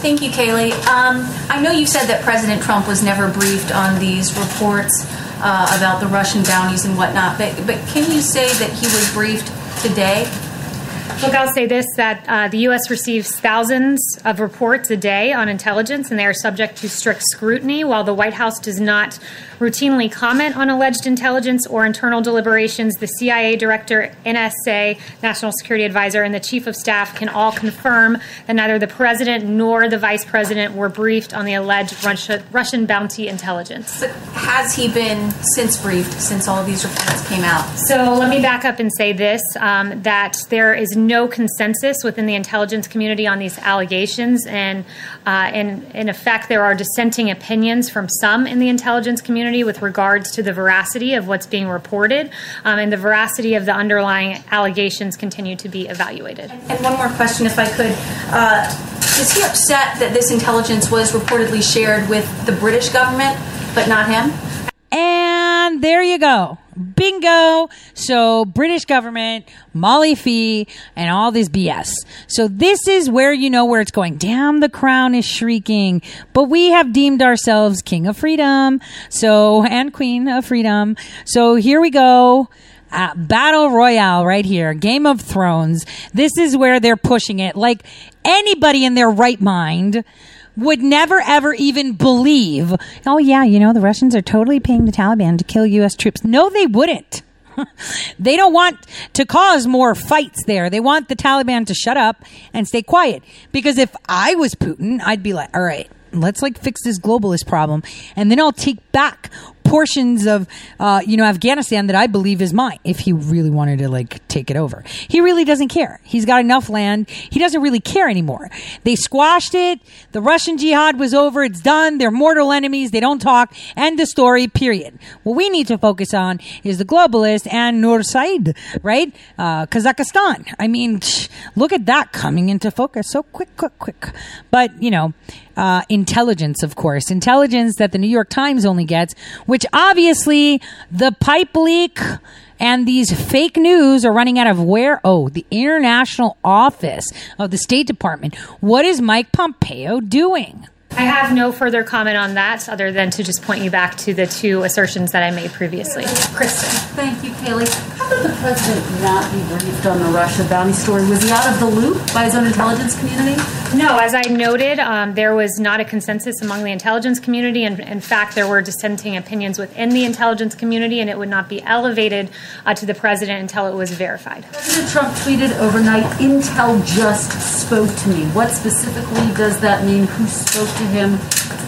Speaker 21: Thank you, Kayleigh. Um, I know you said that President Trump was never briefed on these reports uh, about the Russian bounties and whatnot, but, but can you say that he was briefed today?
Speaker 20: Look, I'll say this that uh, the U.S. receives thousands of reports a day on intelligence, and they are subject to strict scrutiny. While the White House does not routinely comment on alleged intelligence or internal deliberations, the CIA director, NSA, National Security Advisor, and the Chief of Staff can all confirm that neither the president nor the vice president were briefed on the alleged Russia, Russian bounty intelligence.
Speaker 21: But has he been since briefed since all of these reports came out?
Speaker 20: So let me back up and say this um, that there is no consensus within the intelligence community on these allegations, and uh, in, in effect, there are dissenting opinions from some in the intelligence community with regards to the veracity of what's being reported, um, and the veracity of the underlying allegations continue to be evaluated.
Speaker 21: And one more question, if I could. Uh, is he upset that this intelligence was reportedly shared with the British government, but not him?
Speaker 1: There you go. Bingo. So British government, Molly Phee, and all this BS. So this is where you know where it's going. Damn, the crown is shrieking. But we have deemed ourselves king of freedom. So, and queen of freedom. So here we go. Uh, battle royale right here game of thrones this is where they're pushing it like anybody in their right mind would never ever even believe, oh yeah, you know, the Russians are totally paying the Taliban to kill U.S. troops. No, they wouldn't. they don't want to cause more fights there. They want the Taliban to shut up and stay quiet. Because if I was Putin, I'd be like, all right, let's like fix this globalist problem. And then I'll take back portions of, uh, you know, Afghanistan that I believe is mine if he really wanted to like take it over. He really doesn't care. He's got enough land. He doesn't really care anymore. They squashed it. The Russian jihad was over. It's done. They're mortal enemies. They don't talk. End the story, period. What we need to focus on is the globalist and Nur Said, right? Uh, Kazakhstan. I mean, look at that coming into focus so quick, quick, quick. But, you know, uh, intelligence, of course, intelligence that the New York Times only gets, which obviously the pipe leak and these fake news are running out of where? Oh, the international office of the State Department. What is Mike Pompeo doing?
Speaker 20: I have no further comment on that other than to just point you back to the two assertions that I made previously. Kristen.
Speaker 22: Thank you, Kayleigh. How could the president not be briefed on the Russia bounty story? Was he out of the loop by his own intelligence community?
Speaker 20: No, as I noted, um, there was not a consensus among the intelligence community. And in fact, there were dissenting opinions within the intelligence community, and it would not be elevated uh, to the president until it was verified.
Speaker 22: President Trump tweeted overnight, Intel just spoke to me. What specifically does that mean? Who spoke to him?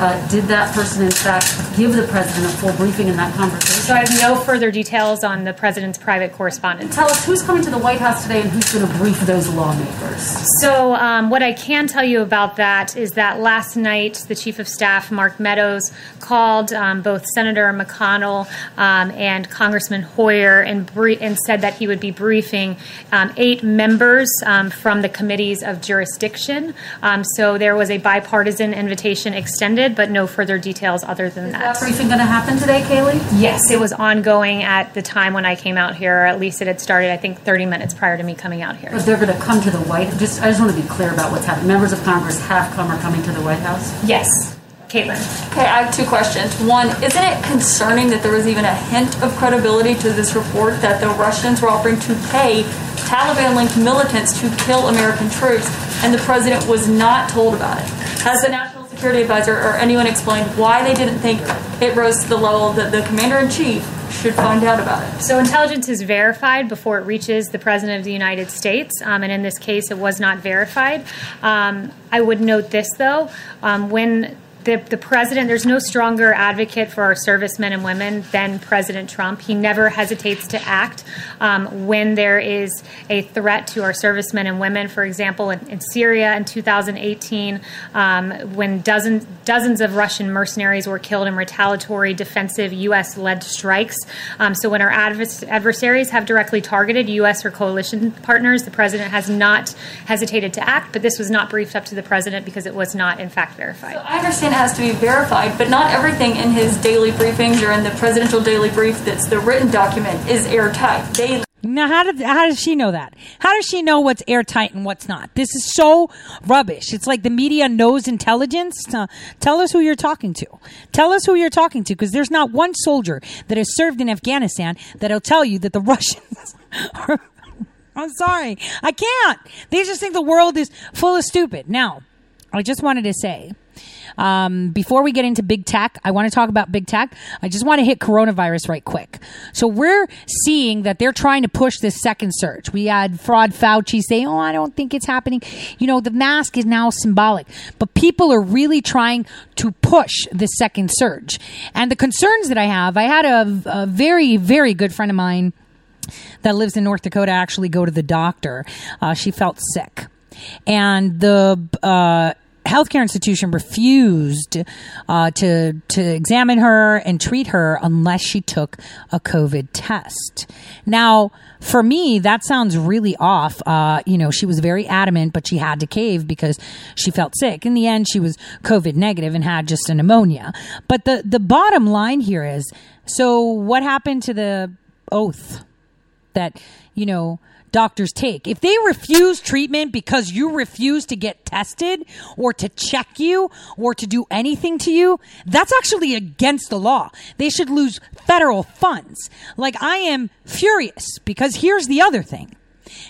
Speaker 22: Uh, did that person, in fact, give the president a full briefing in that conversation?
Speaker 20: So I have no further details on the president's private correspondence.
Speaker 22: Tell us who's coming to the White House today and who's going to brief those lawmakers.
Speaker 20: So, um, what I can tell you about that is that last night, the Chief of Staff, Mark Meadows, called um, both Senator McConnell um, and Congressman Hoyer and, brie- and said that he would be briefing um, eight members um, from the committees of jurisdiction. Um, so, there was a bipartisan invitation extended, but no further details other than
Speaker 22: Is
Speaker 20: that.
Speaker 22: that briefing going to happen today, Kayleigh?
Speaker 20: Yes, it was ongoing at the time when I came out here, or at least it had started, I think, 30 minutes prior to me coming out here.
Speaker 22: But they're going to come to the White Just, I just want to be clear about what's happening. Members of Congress have come or coming to the White House?
Speaker 20: Yes. Kaitlan.
Speaker 23: Okay, I have two questions. One, isn't it concerning that there was even a hint of credibility to this report that the Russians were offering to pay Taliban linked militants to kill American troops and the president was not told about it? Has the National Security Advisor or anyone explained why they didn't think it rose to the level that the commander in chief should find out about it?
Speaker 20: So intelligence is verified before it reaches the President of the United States, um, and in this case, it was not verified. Um, I would note this, though. Um, when the, the president, there's no stronger advocate for our servicemen and women than President Trump. He never hesitates to act um, when there is a threat to our servicemen and women. For example, in, in Syria in 2018, um, when dozens dozens of Russian mercenaries were killed in retaliatory defensive U.S.-led strikes. Um, so when our advers- adversaries have directly targeted U.S. or coalition partners, the president has not hesitated to act. But this was not briefed up to the president because it was not, in fact, verified.
Speaker 23: I it has to be verified, but not everything in his daily briefings or in the presidential daily brief that's the written document is airtight.
Speaker 1: Now, how did how does she know that? How does she know what's airtight and what's not? This is so rubbish. It's like the media knows intelligence. Uh, tell us who you're talking to. Tell us who you're talking to, because there's not one soldier that has served in Afghanistan that'll tell you that the Russians are. I'm sorry, I can't. They just think the world is full of stupid. Now, I just wanted to say. Um, before we get into big tech, I want to talk about big tech. I just want to hit coronavirus right quick. So we're seeing that they're trying to push this second surge. We had fraud Fauci say, "Oh, I don't think it's happening." You know, the mask is now symbolic, but people are really trying to push this second surge. And the concerns that I have, I had a, a very, very good friend of mine that lives in North Dakota actually go to the doctor. Uh, she felt sick, and the uh, healthcare institution refused uh, to to examine her and treat her unless she took a COVID test. Now, for me, that sounds really off. Uh, you know, she was very adamant, but she had to cave because she felt sick. In the end, she was COVID negative and had just a pneumonia. But the the bottom line here is, so what happened to the oath? that you know doctors take. If they refuse treatment because you refuse to get tested or to check you or to do anything to you that's actually against the law. They should lose federal funds. Like i am furious because here's the other thing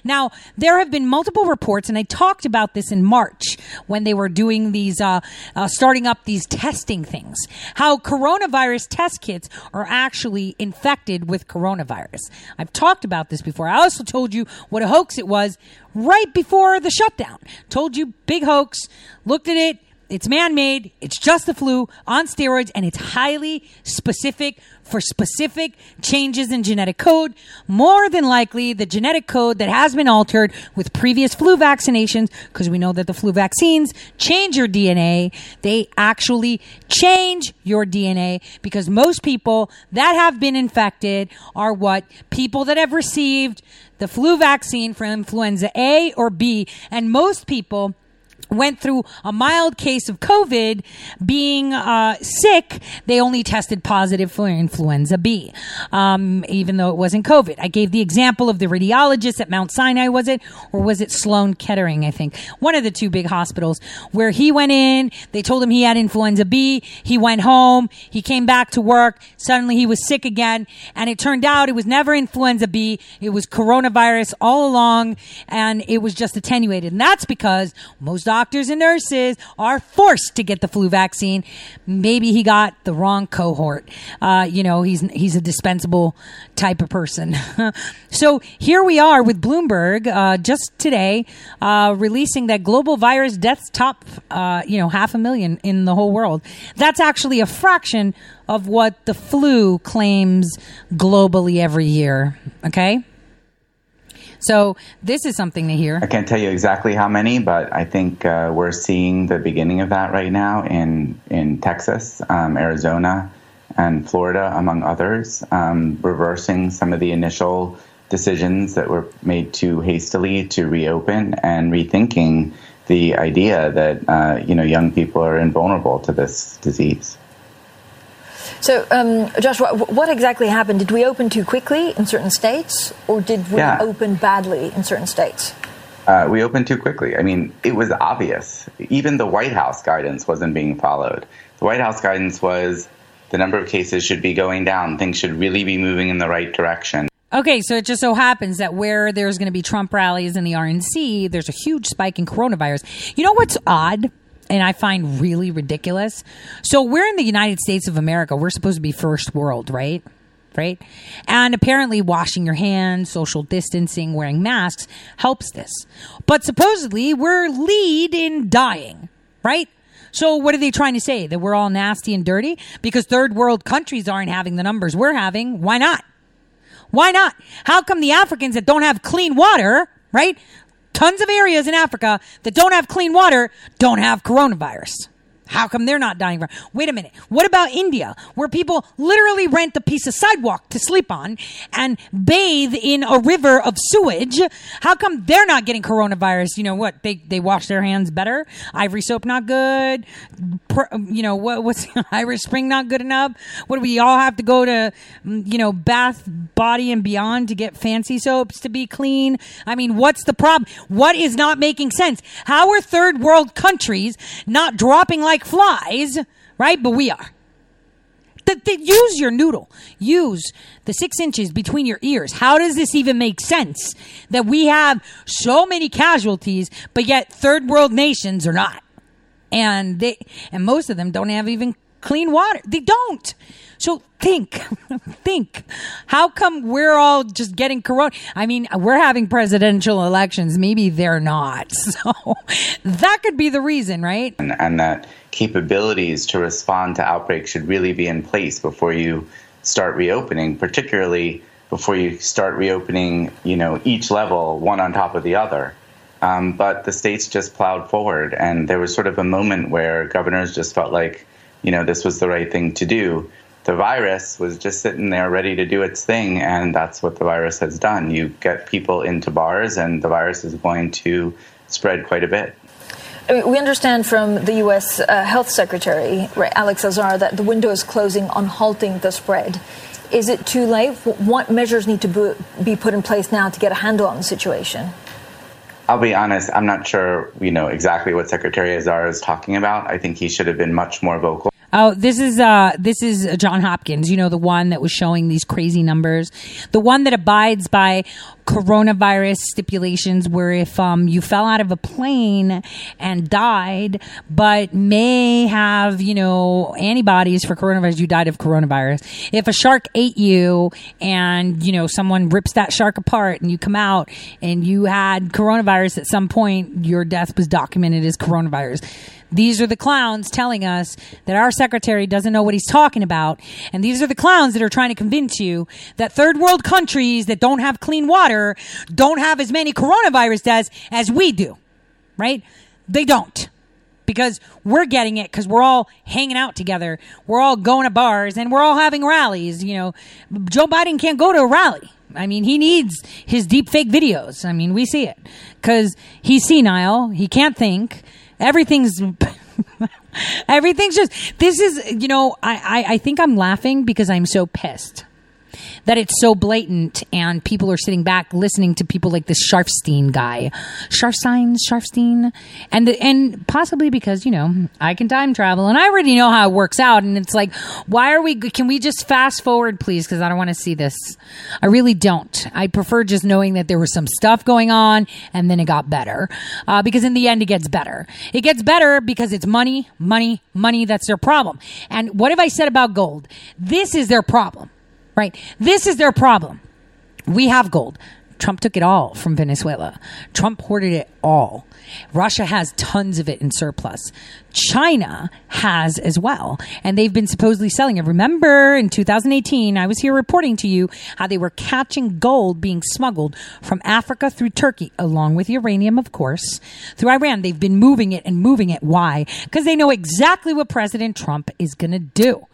Speaker 1: Now, there have been multiple reports, and I talked about this in March when they were doing these, uh, uh, starting up these testing things, how coronavirus test kits are actually infected with coronavirus. I've talked about this before. I also told you what a hoax it was right before the shutdown. Told you big hoax, looked at it, it's man made. It's just the flu on steroids, and it's highly specific for specific changes in genetic code. More than likely, the genetic code that has been altered with previous flu vaccinations, because we know that the flu vaccines change your DNA. They actually change your DNA because most people that have been infected are what? People that have received the flu vaccine for influenza A or B. And most people went through a mild case of COVID being uh, sick, they only tested positive for influenza B, um, even though it wasn't COVID. I gave the example of the radiologist at Mount Sinai, was it? Or was it Sloan Kettering, I think? One of the two big hospitals where he went in, they told him he had influenza B, he went home, he came back to work, suddenly he was sick again, and it turned out it was never influenza B, it was coronavirus all along, and it was just attenuated. And that's because most doctors and nurses are forced to get the flu vaccine. Maybe he got the wrong cohort. Uh, you know, he's he's a dispensable type of person. so here we are with Bloomberg uh, just today uh, releasing that global virus deaths top, uh, you know, half a million in the whole world. That's actually a fraction of what the flu claims globally every year. Okay. So this is something to hear.
Speaker 24: I can't tell you exactly how many, but I think uh, we're seeing the beginning of that right now in in Texas, um, Arizona, and Florida, among others, um, reversing some of the initial decisions that were made too hastily to reopen and rethinking the idea that uh, you know young people are invulnerable to this disease.
Speaker 25: So, um, Joshua, what exactly happened? Did we open too quickly in certain states, or did we
Speaker 24: Yeah.
Speaker 25: open badly in certain states?
Speaker 24: Uh, we opened too quickly. I mean, it was obvious. Even the White House guidance wasn't being followed. The White House guidance was the number of cases should be going down. Things should really be moving in the right direction.
Speaker 1: Okay, so it just so happens that where there's going to be Trump rallies in the RNC, there's a huge spike in coronavirus. You know what's odd? And I find really ridiculous. So we're in the United States of America. We're supposed to be first world, right? Right? And apparently washing your hands, social distancing, wearing masks helps this. But supposedly we're lead in dying, right? So what are they trying to say? That we're all nasty and dirty? Because third world countries aren't having the numbers we're having. Why not? Why not? How come the Africans that don't have clean water, right? Tons of areas in Africa that don't have clean water don't have coronavirus. How come they're not dying? from- Wait a minute. What about India, where people literally rent a piece of sidewalk to sleep on and bathe in a river of sewage? How come they're not getting coronavirus? You know what? They they wash their hands better. Ivory soap not good. You know what? What's Irish Spring not good enough? What do we all have to go to? mm, You know, Bath, Body, and Beyond to get fancy soaps to be clean. I mean, what's the problem? What is not making sense? How are third world countries not dropping like flies? Right, but we are. Th- th- use your noodle. Use the six inches between your ears. How does this even make sense that we have so many casualties, but yet third world nations are not? And they, and most of them don't have even clean water. They don't. So think, think. How come we're all just getting corona? I mean, we're having presidential elections. Maybe they're not. So that could be the reason, right?
Speaker 24: and, and that capabilities to respond to outbreaks should really be in place before you start reopening, particularly before you start reopening, you know, each level one on top of the other. Um, but the states just plowed forward, and there was sort of a moment where governors just felt like, you know, this was the right thing to do. The virus was just sitting there ready to do its thing, and that's what the virus has done. You get people into bars, and the virus is going to spread quite a bit.
Speaker 25: We understand from the U.S. Uh, Health Secretary, Alex Azar, that the window is closing on halting the spread. Is it too late? What measures need to be put in place now to get a handle on the situation?
Speaker 24: I'll be honest, I'm not sure, you know, exactly what Secretary Azar is talking about. I think he should have been much more vocal.
Speaker 1: Oh, this is uh this is John Hopkins, you know, the one that was showing these crazy numbers. The one that abides by coronavirus stipulations where if um you fell out of a plane and died but may have, you know, antibodies for coronavirus, you died of coronavirus. If a shark ate you and, you know, someone rips that shark apart and you come out and you had coronavirus at some point, your death was documented as coronavirus. These are the clowns telling us that our secretary doesn't know what he's talking about. And these are the clowns that are trying to convince you that third world countries that don't have clean water don't have as many coronavirus deaths as we do. Right? They don't. Because we're getting it because we're all hanging out together. We're all going to bars and we're all having rallies. You know, Joe Biden can't go to a rally. I mean, he needs his deep fake videos. I mean, we see it because he's senile. He can't think. Everything's everything's just this is you know I, I I think I'm laughing because I'm so pissed that it's so blatant and people are sitting back listening to people like this Sharfstein guy, Sharfstein, Sharfstein, and the, and possibly because you know I can time travel and I already know how it works out, and it's like, why are we? Can we just fast forward, please? Because I don't want to see this. I really don't. I prefer just knowing that there was some stuff going on and then it got better, uh, because in the end it gets better. It gets better because it's money, money, money. That's their problem. And what have I said about gold? This is their problem right? This is their problem. We have gold. Trump took it all from Venezuela. Trump hoarded it all. Russia has tons of it in surplus. China has as well. And they've been supposedly selling it. Remember in 2018, I was here reporting to you how they were catching gold being smuggled from Africa through Turkey, along with uranium, of course, through Iran. They've been moving it and moving it. Why? Because they know exactly what President Trump is going to do.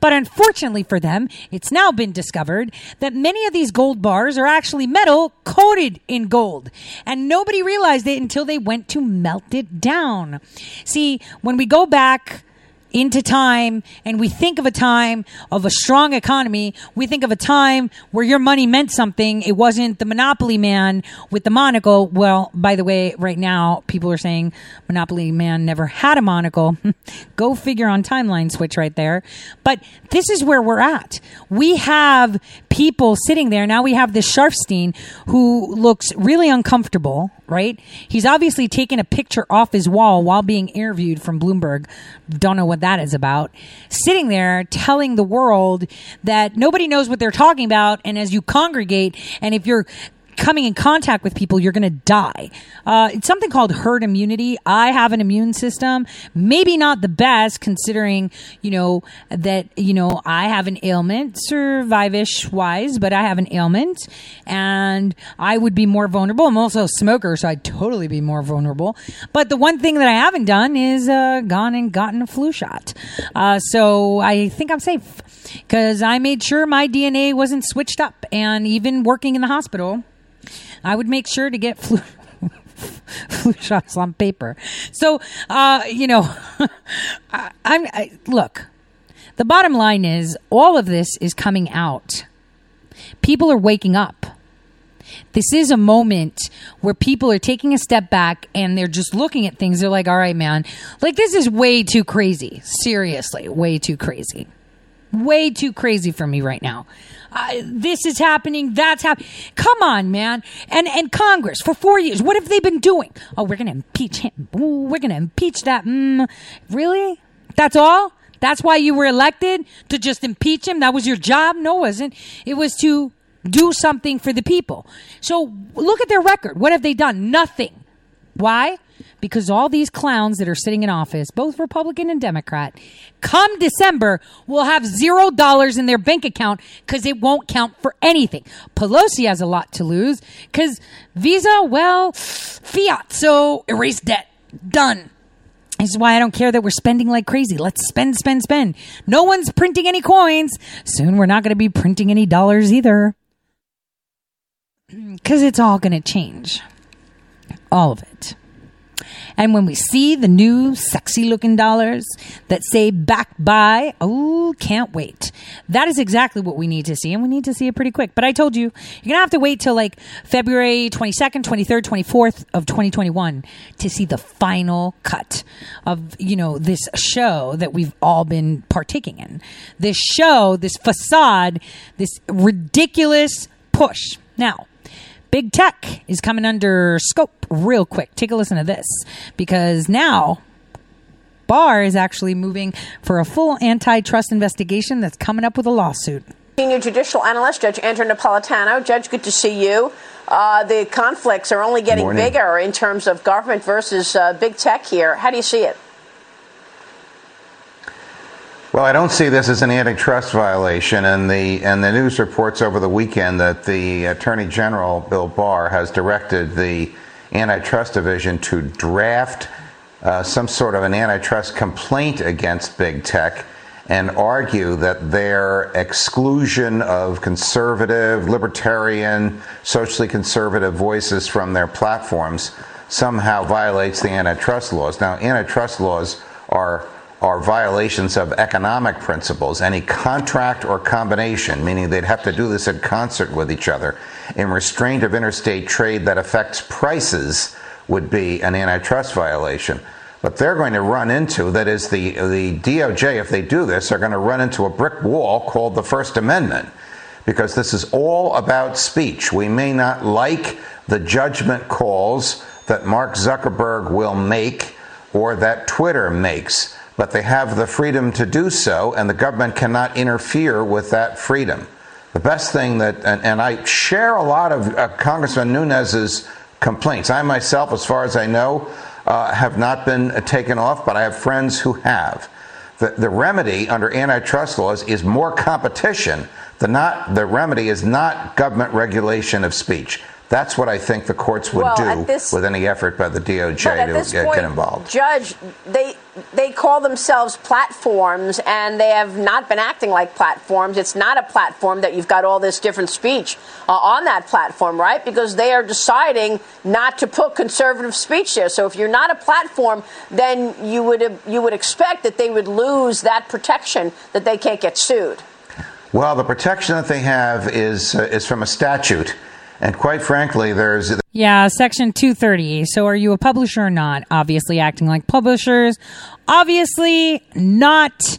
Speaker 1: But unfortunately for them, it's now been discovered that many of these gold bars are actually metal coated in gold. And nobody realized it until they went to melt it down. See, when we go back into time and we think of a time of a strong economy, we think of a time where your money meant something. It wasn't the monopoly man with the monocle. Well, by the way, right now people are saying monopoly man never had a monocle. Go figure on timeline switch right there. But this is where we're at. We have people sitting there. Now we have this Sharfstein who looks really uncomfortable, right? He's obviously taken a picture off his wall while being interviewed from Bloomberg. Don't know what that is about. Sitting there telling the world that nobody knows what they're talking about. And as you congregate, and if you're coming in contact with people, you're going to die. Uh, it's something called herd immunity. I have an immune system, maybe not the best considering, you know, that, you know, I have an ailment, survivish wise, but I have an ailment and I would be more vulnerable. I'm also a smoker, so I'd totally be more vulnerable. But the one thing that I haven't done is uh, gone and gotten a flu shot. Uh, so I think I'm safe because I made sure my DNA wasn't switched up. And even working in the hospital, I would make sure to get flu. flu shots on paper. So, uh, you know, I, I'm I, look. The bottom line is all of this is coming out. People are waking up. This is a moment where people are taking a step back and they're just looking at things. They're like, all right, man, like this is way too crazy. Seriously, way too crazy. Way too crazy for me right now. This is happening. That's happening. Come on, man. And and Congress for four years. What have they been doing? Oh, we're gonna impeach him. Ooh, we're gonna impeach that. Mm, really? That's all? That's why you were elected to just impeach him? That was your job? No, it wasn't. It was to do something for the people. So look at their record. What have they done? Nothing. Why? Because all these clowns that are sitting in office, both Republican and Democrat, come December will have zero dollars in their bank account because it won't count for anything. Pelosi has a lot to lose because Visa, well, fiat, so erase debt. Done. This is why I don't care that we're spending like crazy. Let's spend, spend, spend. No one's printing any coins. Soon we're not going to be printing any dollars either. Because it's all going to change. All of it. And when we see the new sexy looking dollars that say back by, oh, can't wait. That is exactly what we need to see. And we need to see it pretty quick. But I told you, you're going to have to wait till like February 22nd, 23rd, 24th of 2021 to see the final cut of, you know, this show that we've all been partaking in. This show, this facade, this ridiculous push. Now, big tech is coming under scope real quick. Take a listen to this because now Barr is actually moving for a full antitrust investigation that's coming up with a lawsuit.
Speaker 4: Senior judicial analyst, Judge Andrew Napolitano. Judge, good to see you. Uh, the conflicts are only getting
Speaker 26: Morning.
Speaker 4: bigger in terms of government versus uh, big tech here. How do you see it?
Speaker 26: Well, I don't see this as an antitrust violation, and the and the news reports over the weekend that the Attorney General Bill Barr has directed the antitrust division to draft uh, some sort of an antitrust complaint against big tech and argue that their exclusion of conservative, libertarian, socially conservative voices from their platforms somehow violates the antitrust laws. Now, antitrust laws are are violations of economic principles, any contract or combination, meaning they'd have to do this in concert with each other. In restraint of interstate trade that affects prices would be an antitrust violation. But they're going to run into, that is, the, the DOJ, if they do this, are going to run into a brick wall called the First Amendment because this is all about speech. We may not like the judgment calls that Mark Zuckerberg will make or that Twitter makes, but they have the freedom to do so, and the government cannot interfere with that freedom. The best thing that, and, and I share a lot of uh, Congressman Nunes's complaints. I myself, as far as I know, uh, have not been taken off, but I have friends who have. The, the remedy under antitrust laws is more competition. The, not, the remedy is not government regulation of speech. That's what I think the courts would
Speaker 4: Well,
Speaker 26: do
Speaker 4: this-
Speaker 26: with any effort by the DOJ to get,
Speaker 4: point,
Speaker 26: get involved.
Speaker 4: Judge, they they call themselves platforms, and they have not been acting like platforms. It's not a platform that you've got all this different speech uh, on that platform, right? Because they are deciding not to put conservative speech there. So if you're not a platform, then you would you would expect that they would lose that protection that they can't get sued.
Speaker 26: Well, the protection that they have is uh, is from a statute, and quite frankly, there's
Speaker 1: Yeah, section 230. So are you a publisher or not? Obviously acting like publishers. Obviously not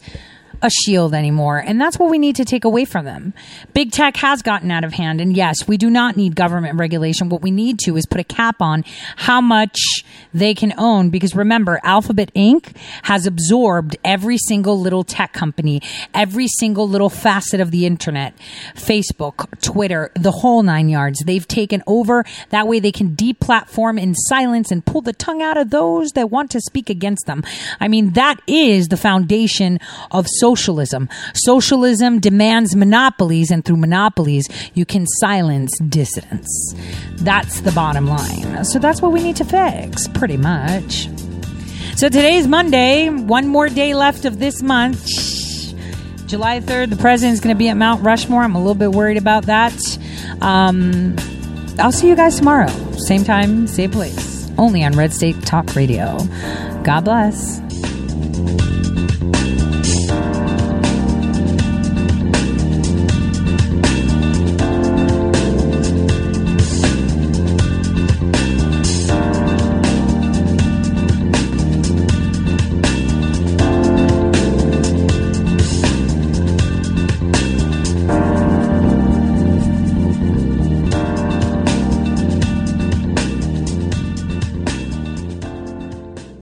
Speaker 1: a shield anymore. And that's what we need to take away from them. Big tech has gotten out of hand. And yes, we do not need government regulation. What we need to is put a cap on how much they can own. Because remember, Alphabet Inc. has absorbed every single little tech company, every single little facet of the internet, Facebook, Twitter, the whole nine yards. They've taken over. That way they can deplatform in silence and pull the tongue out of those that want to speak against them. I mean, that is the foundation of socialism. Socialism demands monopolies, and through monopolies, you can silence dissidents. That's the bottom line. So that's what we need to fix, pretty much. So today's Monday, one more day left of this month. July 3rd, the president's going to be at Mount Rushmore. I'm a little bit worried about that. Um, I'll see you guys tomorrow. Same time, same place. Only on Red State Talk Radio. God bless.